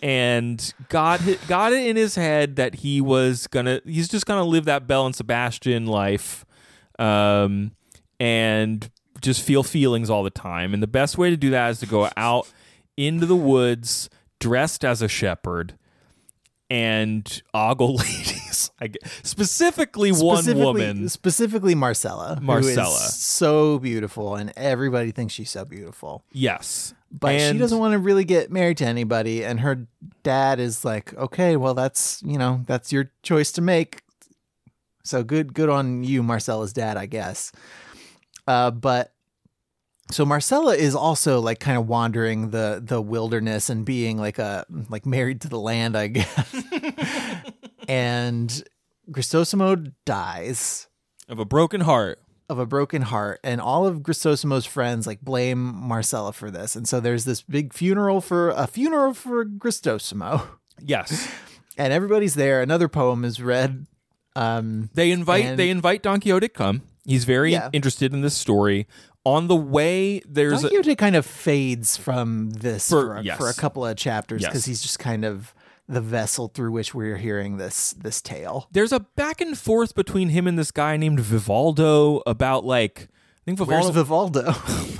and got it, got it in his head that he was gonna he's just gonna live that Belle and Sebastian life, um, and just feel feelings all the time. And the best way to do that is to go out into the woods dressed as a shepherd and ogle ladies. I gue- specifically, one Specifically- woman. specifically Marcella, Marcella. who is so beautiful, and everybody thinks she's so beautiful. Yes, but And- she doesn't want to really get married to anybody and her dad is like okay well that's you know that's your choice to make so good good on you marcella's dad i guess uh, but so marcella is also like kind of wandering the the wilderness and being like a like married to the land i guess and Gristosimo dies of a broken heart. of a broken heart and all of Gristosimo's friends like blame Marcella for this. And so there's this big funeral for a funeral for Gristosimo Yes, and everybody's there. Another poem is read. Um they invite And- they invite Don Quixote to come. He's very Yeah. interested in this story. On the way, there's Don a, Quixote kind of fades from this For- for, a, yes. for a couple of chapters Yes. because he's just kind of the vessel through which we're hearing this this tale. there's a back and forth between him and this guy named Vivaldo about like I think Where's Vivaldo. Vivaldo? Oh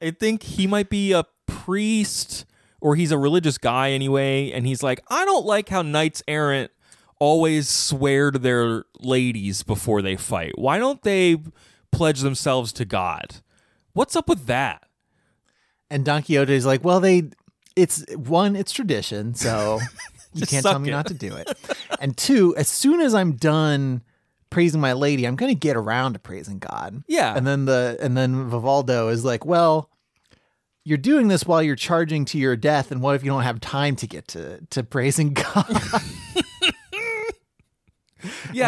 I think he might be a priest or he's a religious guy anyway, and he's like, I don't like how knights errant always swear to their ladies before they fight. Why don't they pledge themselves to God? What's up with that? and Don Quixote is like, well, they, it's one, it's tradition, so you can't tell me it. not to do it. and two, as soon as I'm done praising my lady, I'm going to get around to praising God. Yeah. And then the and then Vivaldo is like, well, you're doing this while you're charging to your death, and what if you don't have time to get to to praising God?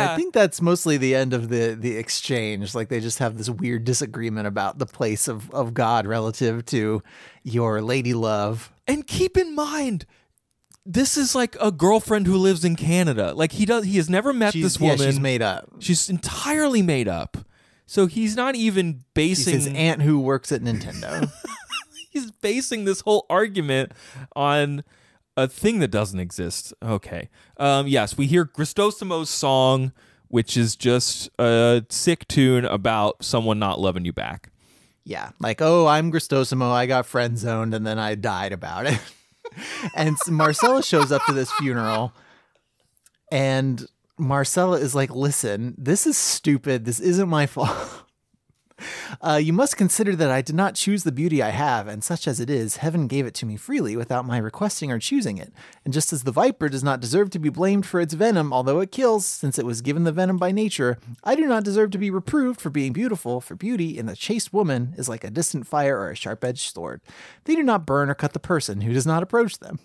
And I think that's mostly the end of the the exchange. Like they just have this weird disagreement about the place of, of God relative to your lady love. And keep in mind, this is like a girlfriend who lives in Canada. Like he does, he has never met She's, this yeah, woman. she's made up. She's entirely made up. So he's not even She's basing. his aunt who works at Nintendo. he's basing this whole argument on a thing that doesn't exist. Okay. Um, yes, we hear Gristosimo's song, which is just a sick tune about someone not loving you back. Yeah, like oh, I'm Gristosimo. I got friend zoned, and then I died about it. and Marcella shows up to this funeral, and Marcella is like, "Listen, this is stupid. This isn't my fault." Uh, you must consider that I did not choose the beauty I have, and such as it is, heaven gave it to me freely without my requesting or choosing it. And just as the viper does not deserve to be blamed for its venom, although it kills, since it was given the venom by nature, I do not deserve to be reproved for being beautiful, for beauty in the chaste woman is like a distant fire or a sharp edged sword. They do not burn or cut the person who does not approach them.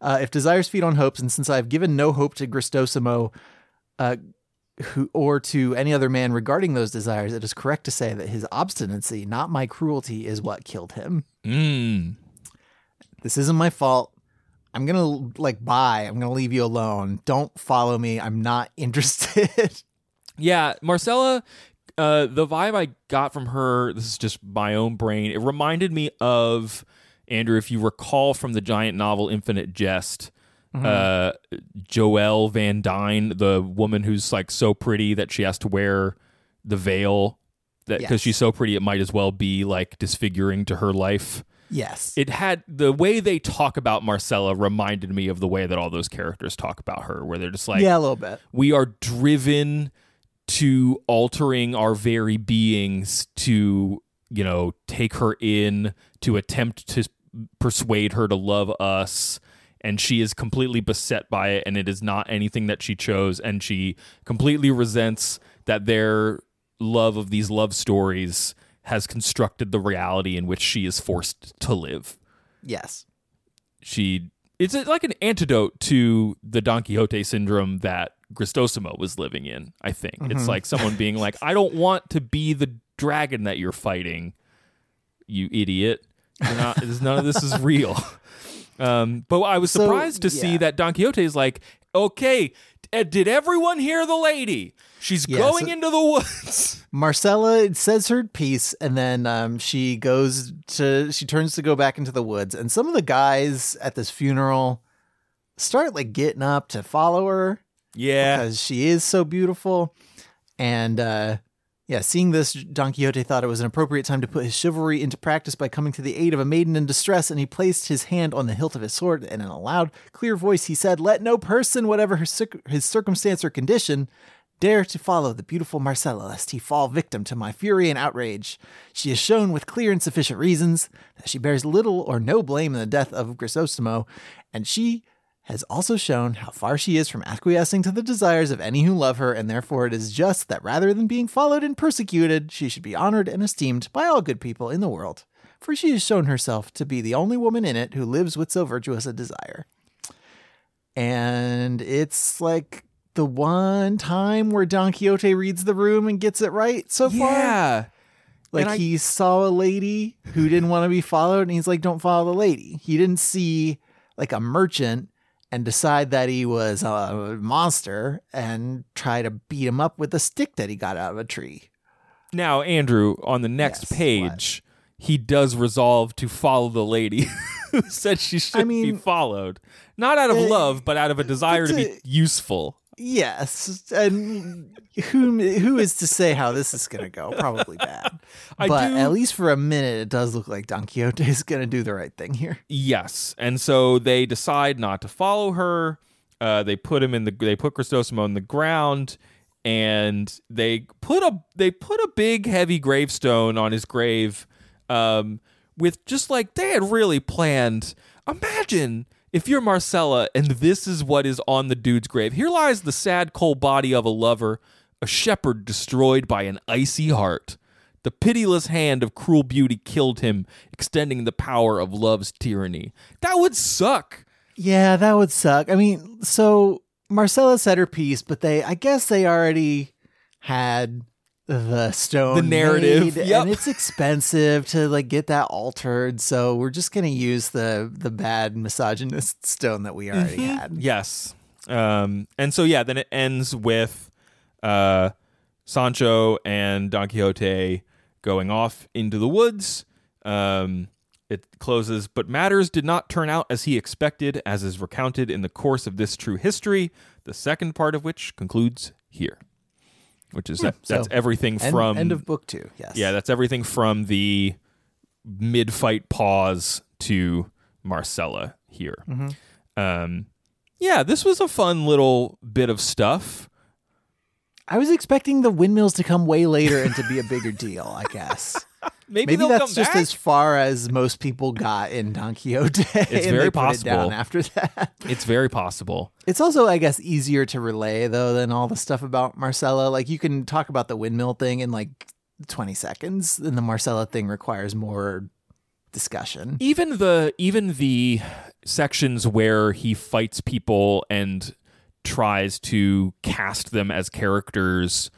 Uh, if desires feed on hopes, and since I have given no hope to Gristosimo, uh, who or to any other man regarding those desires, it is correct to say that his obstinacy, not my cruelty, is what killed him. Mm. This isn't my fault. I'm gonna like bye. I'm gonna leave you alone. Don't follow me. I'm not interested. Yeah, Marcella, uh, the vibe I got from her, this is just my own brain. It reminded me of Andrew, if you recall from the giant novel Infinite Jest. Uh, Joelle Van Dyne, the woman who's like so pretty that she has to wear the veil that because Yes. she's so pretty, it might as well be like disfiguring to her life. yes. It had the way they talk about Marcella reminded me of the way that all those characters talk about her, where they're just like, yeah, a little bit. we are driven to altering our very beings to you know take her in to attempt to persuade her to love us and she is completely beset by it and it is not anything that she chose and she completely resents that their love of these love stories has constructed the reality in which she is forced to live Yes. she it's like an antidote to the Don Quixote syndrome that Gristosimo was living in. I think it's mm-hmm. like someone being like, "I don't want to be the dragon that you're fighting, you idiot. You're not. none of this is real." Um, but I was So, surprised to see that Don Quixote is like, "Okay, did everyone hear the lady? She's Yeah, going so- into the woods." Marcella says her piece, and then um, she goes to she turns to go back into the woods, and some of the guys at this funeral start like getting up to follow her yeah, because she is so beautiful. And uh, yeah, seeing this, Don Quixote thought it was an appropriate time to put his chivalry into practice by coming to the aid of a maiden in distress, and he placed his hand on the hilt of his sword, and in a loud, clear voice he said, Let no person, whatever his circumstance or condition, dare to follow the beautiful Marcella, lest he fall victim to my fury and outrage. She has shown with clear and sufficient reasons that she bears little or no blame in the death of Grisostomo, and she has also shown how far she is from acquiescing to the desires of any who love her, and therefore it is just that rather than being followed and persecuted, she should be honored and esteemed by all good people in the world. For she has shown herself to be the only woman in it who lives with so virtuous a desire. And it's like the one time where Don Quixote reads the room and gets it right so far. yeah. Like I- he saw a lady who didn't want to be followed, and he's like, "Don't follow the lady." He didn't see like a merchant and decide that he was a monster and try to beat him up with a stick that he got out of a tree. Now, Andrew, on the next Yes, page, he does resolve to follow the lady who said she should be mean, followed. Not out of uh, love, but out of a desire to be a- useful. Yes, and who who is to say how this is going to go? Probably bad. I but do- at least for a minute, it does look like Don Quixote is going to do the right thing here. Yes. And so they decide not to follow her. Uh, they put him in the they put Christosimo in the ground and they put a they put a big heavy gravestone on his grave um, with just like they had really planned. Imagine if you're Marcella and this is what is on the dude's grave. Here lies the sad cold body of a lover, a shepherd destroyed by an icy heart. The pitiless hand of cruel beauty killed him, extending the power of love's tyranny. That would suck. Yeah, that would suck. I mean, so Marcella said her piece, but they, I guess they already had the stone, The narrative, made, yep. and it's expensive to like get that altered. So we're just gonna use the the bad misogynist stone that we already Mm-hmm. had. Yes. Um, and so yeah, then it ends with uh, Sancho and Don Quixote going off into the woods. Um, it closes, but matters did not turn out as he expected, as is recounted in the course of this true history. The second part of which concludes here, which is that, so that's everything End, from end of book two. Yes. yeah, that's everything from the mid-fight pause to Marcella here. Um, yeah, this was a fun little bit of stuff. I was expecting the windmills to come way later and to be a bigger deal. I guess. Maybe, Maybe they'll that's come just back. as far as most people got in Don Quixote. It's very It down possible. after that. It's very possible. It's also, I guess, easier to relay though than all the stuff about Marcella. Like you can talk about the windmill thing in like 20 seconds, and the Marcella thing requires more discussion. Even the even the sections where he fights people and tries to cast them as characters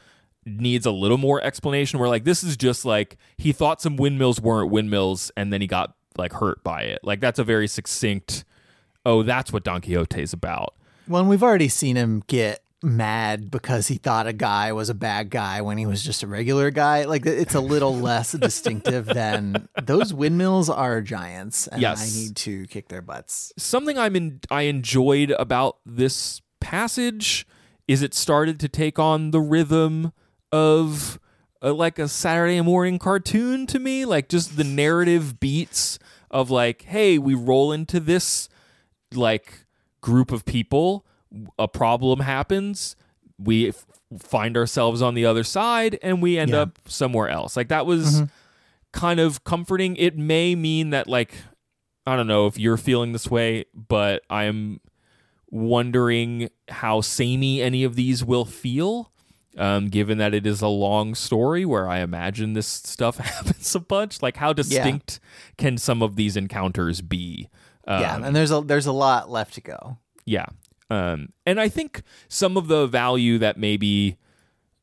needs a little more explanation where like this is just like he thought some windmills weren't windmills and then he got like hurt by it like that's a very succinct oh, that's what Don Quixote's about. Well, we've already seen him get mad because he thought a guy was a bad guy when he was just a regular guy. Like it's a little less distinctive than those windmills are giants, and Yes. I need to kick their butts. something I'm in, I enjoyed about this passage is it started to take on the rhythm of uh, like a Saturday morning cartoon to me, like just the narrative beats of like, hey, we roll into this like group of people, a problem happens, we f- find ourselves on the other side, and we end Yeah. up somewhere else. Like that was kind of comforting. It may mean that like I don't know if you're feeling this way, but I'm wondering how samey any of these will feel. Um, given that it is a long story where I imagine this stuff happens a bunch, like how distinct can some of these encounters be? Um, yeah, and there's a there's a lot left to go. yeah. Um, and I think some of the value that maybe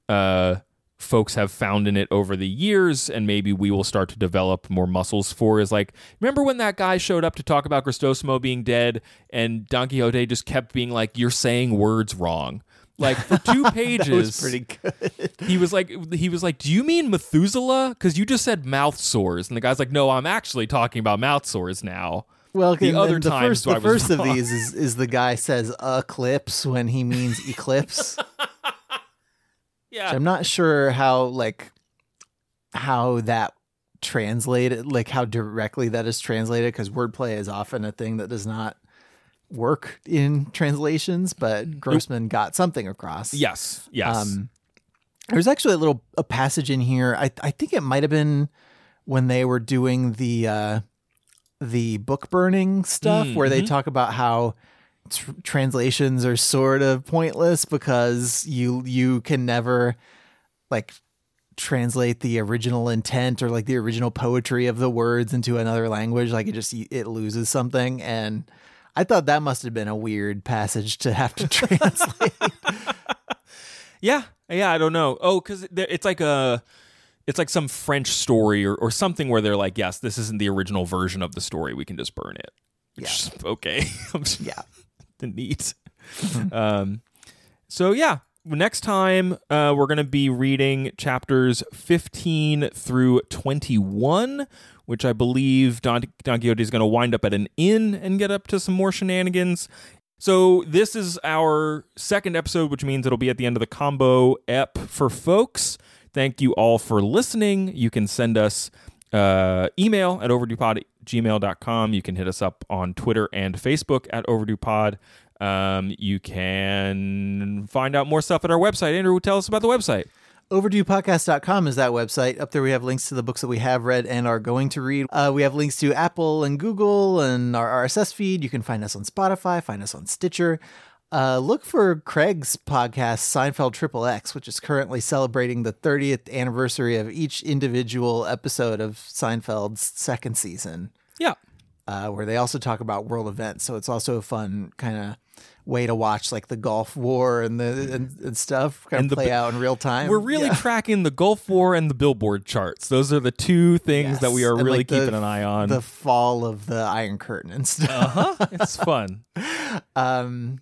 uh, folks have found in it over the years, and maybe we will start to develop more muscles for, is like, remember when that guy showed up to talk about Cristosimo being dead, and Don Quixote just kept being like, "You're saying words wrong." Like for two pages, It was pretty good. he was like he was like do you mean methuselah? Because you just said mouth sores. And the guy's like no i'm actually talking about mouth sores now. Well, The other the times first, the first of these is, is the guy says eclipse when he means eclipse. yeah. I'm not sure how like how that translated, like how directly that is translated, because wordplay is often a thing that does not work in translations. But Grossman got something across. yes yes Um, there's actually a little a passage in here. I I think it might have been when they were doing the uh, the book burning stuff, Mm, where they mhm. talk about how tr- translations are sort of pointless because you you can never like translate the original intent or like the original poetry of the words into another language like it just it loses something and i thought that must have been a weird passage to have to translate Yeah, yeah, I don't know. Oh, because it's like a, it's like some French story or, or something where they're like, yes, this isn't the original version of the story. We can just burn it. Which, okay, yeah. The neat. um, so yeah, next time uh, we're gonna be reading chapters 15 through 21. Which I believe Don, Don Quixote is going to wind up at an inn and get up to some more shenanigans. So this is our second episode, which means it'll be at the end of the combo ep for folks. Thank you all for listening. You can send us uh, email at overduepod gmail.com. You can hit us up on Twitter and Facebook at overduepod. Um, you can find out more stuff at our website. Andrew, tell us about the website. overduepodcast.com is that website. Up there we have links to the books that we have read and are going to read. Uh, we have links to apple and google and our rss feed. You can find us on spotify find us on stitcher. Uh, look for craig's podcast seinfeld triple x which is currently celebrating the 30th anniversary of each individual episode of seinfeld's second season. Yeah. uh, where they also talk about world events. So it's also a fun kind of way to watch like the Gulf War and the and, and stuff kind And of play out in real time. We're really Yeah. tracking the Gulf War and the Billboard charts. Those are the two things that we are And, really like, the- keeping an eye on. the fall of the Iron Curtain and stuff. uh-huh. It's fun. Um,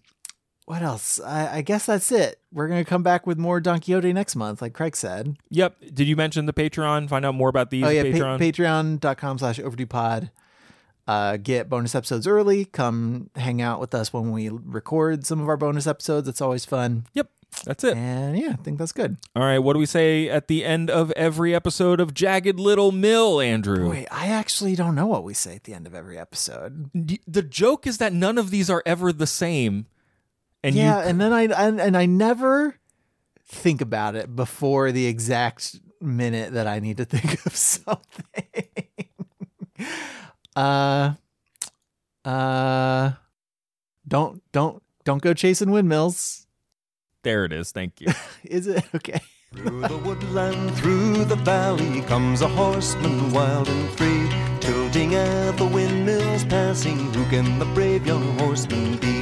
what else? I, I guess that's it. We're gonna come back with more Don Quixote next month, like Craig said. Yep. Did you mention the Patreon? Find out more about these oh yeah, Patreon. pa- patreon.com slash overdue pod. Uh, get bonus episodes early. Come hang out with us when we record some of our bonus episodes. It's always fun. yep. That's it. And yeah, I think that's good. All right. What do we say at the end of every episode of Jagged Little Mill, Andrew? Wait, I actually don't know what we say at the end of every episode. The joke is that none of these are ever the same. And yeah, you and then I and, and I never think about it before the exact minute that I need to think of something. Uh uh don't don't don't go chasing windmills. there it is. Thank you. Is it okay? Through the woodland, through the valley comes a horseman wild and free, tilting at the windmills passing. Who can the brave young horseman be?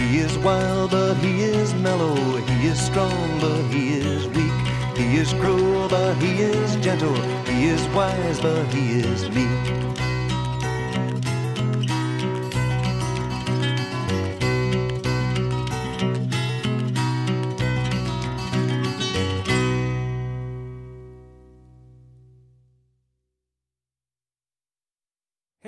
He is wild, but he is mellow. He is strong, but he is weak. He is cruel, but he is gentle. He is wise, but he is meek.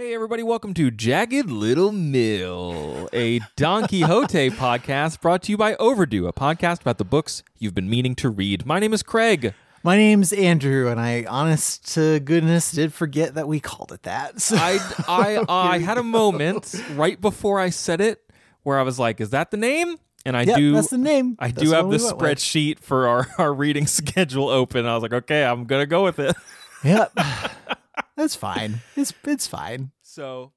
Hey, everybody, welcome to Jagged Little Mill, a Don Quixote podcast brought to you by Overdue, a podcast about the books you've been meaning to read. My name is Craig. My name's Andrew, and I, honest to goodness, did forget that we called it that. So. I, I, I had a moment right before I said it where I was like, is that the name? And I Yep, do. that's the name. I That's do have the we went with. spreadsheet for our, our reading schedule open. I was like, okay, I'm going to go with it. Yep. That's fine. It's it's fine. So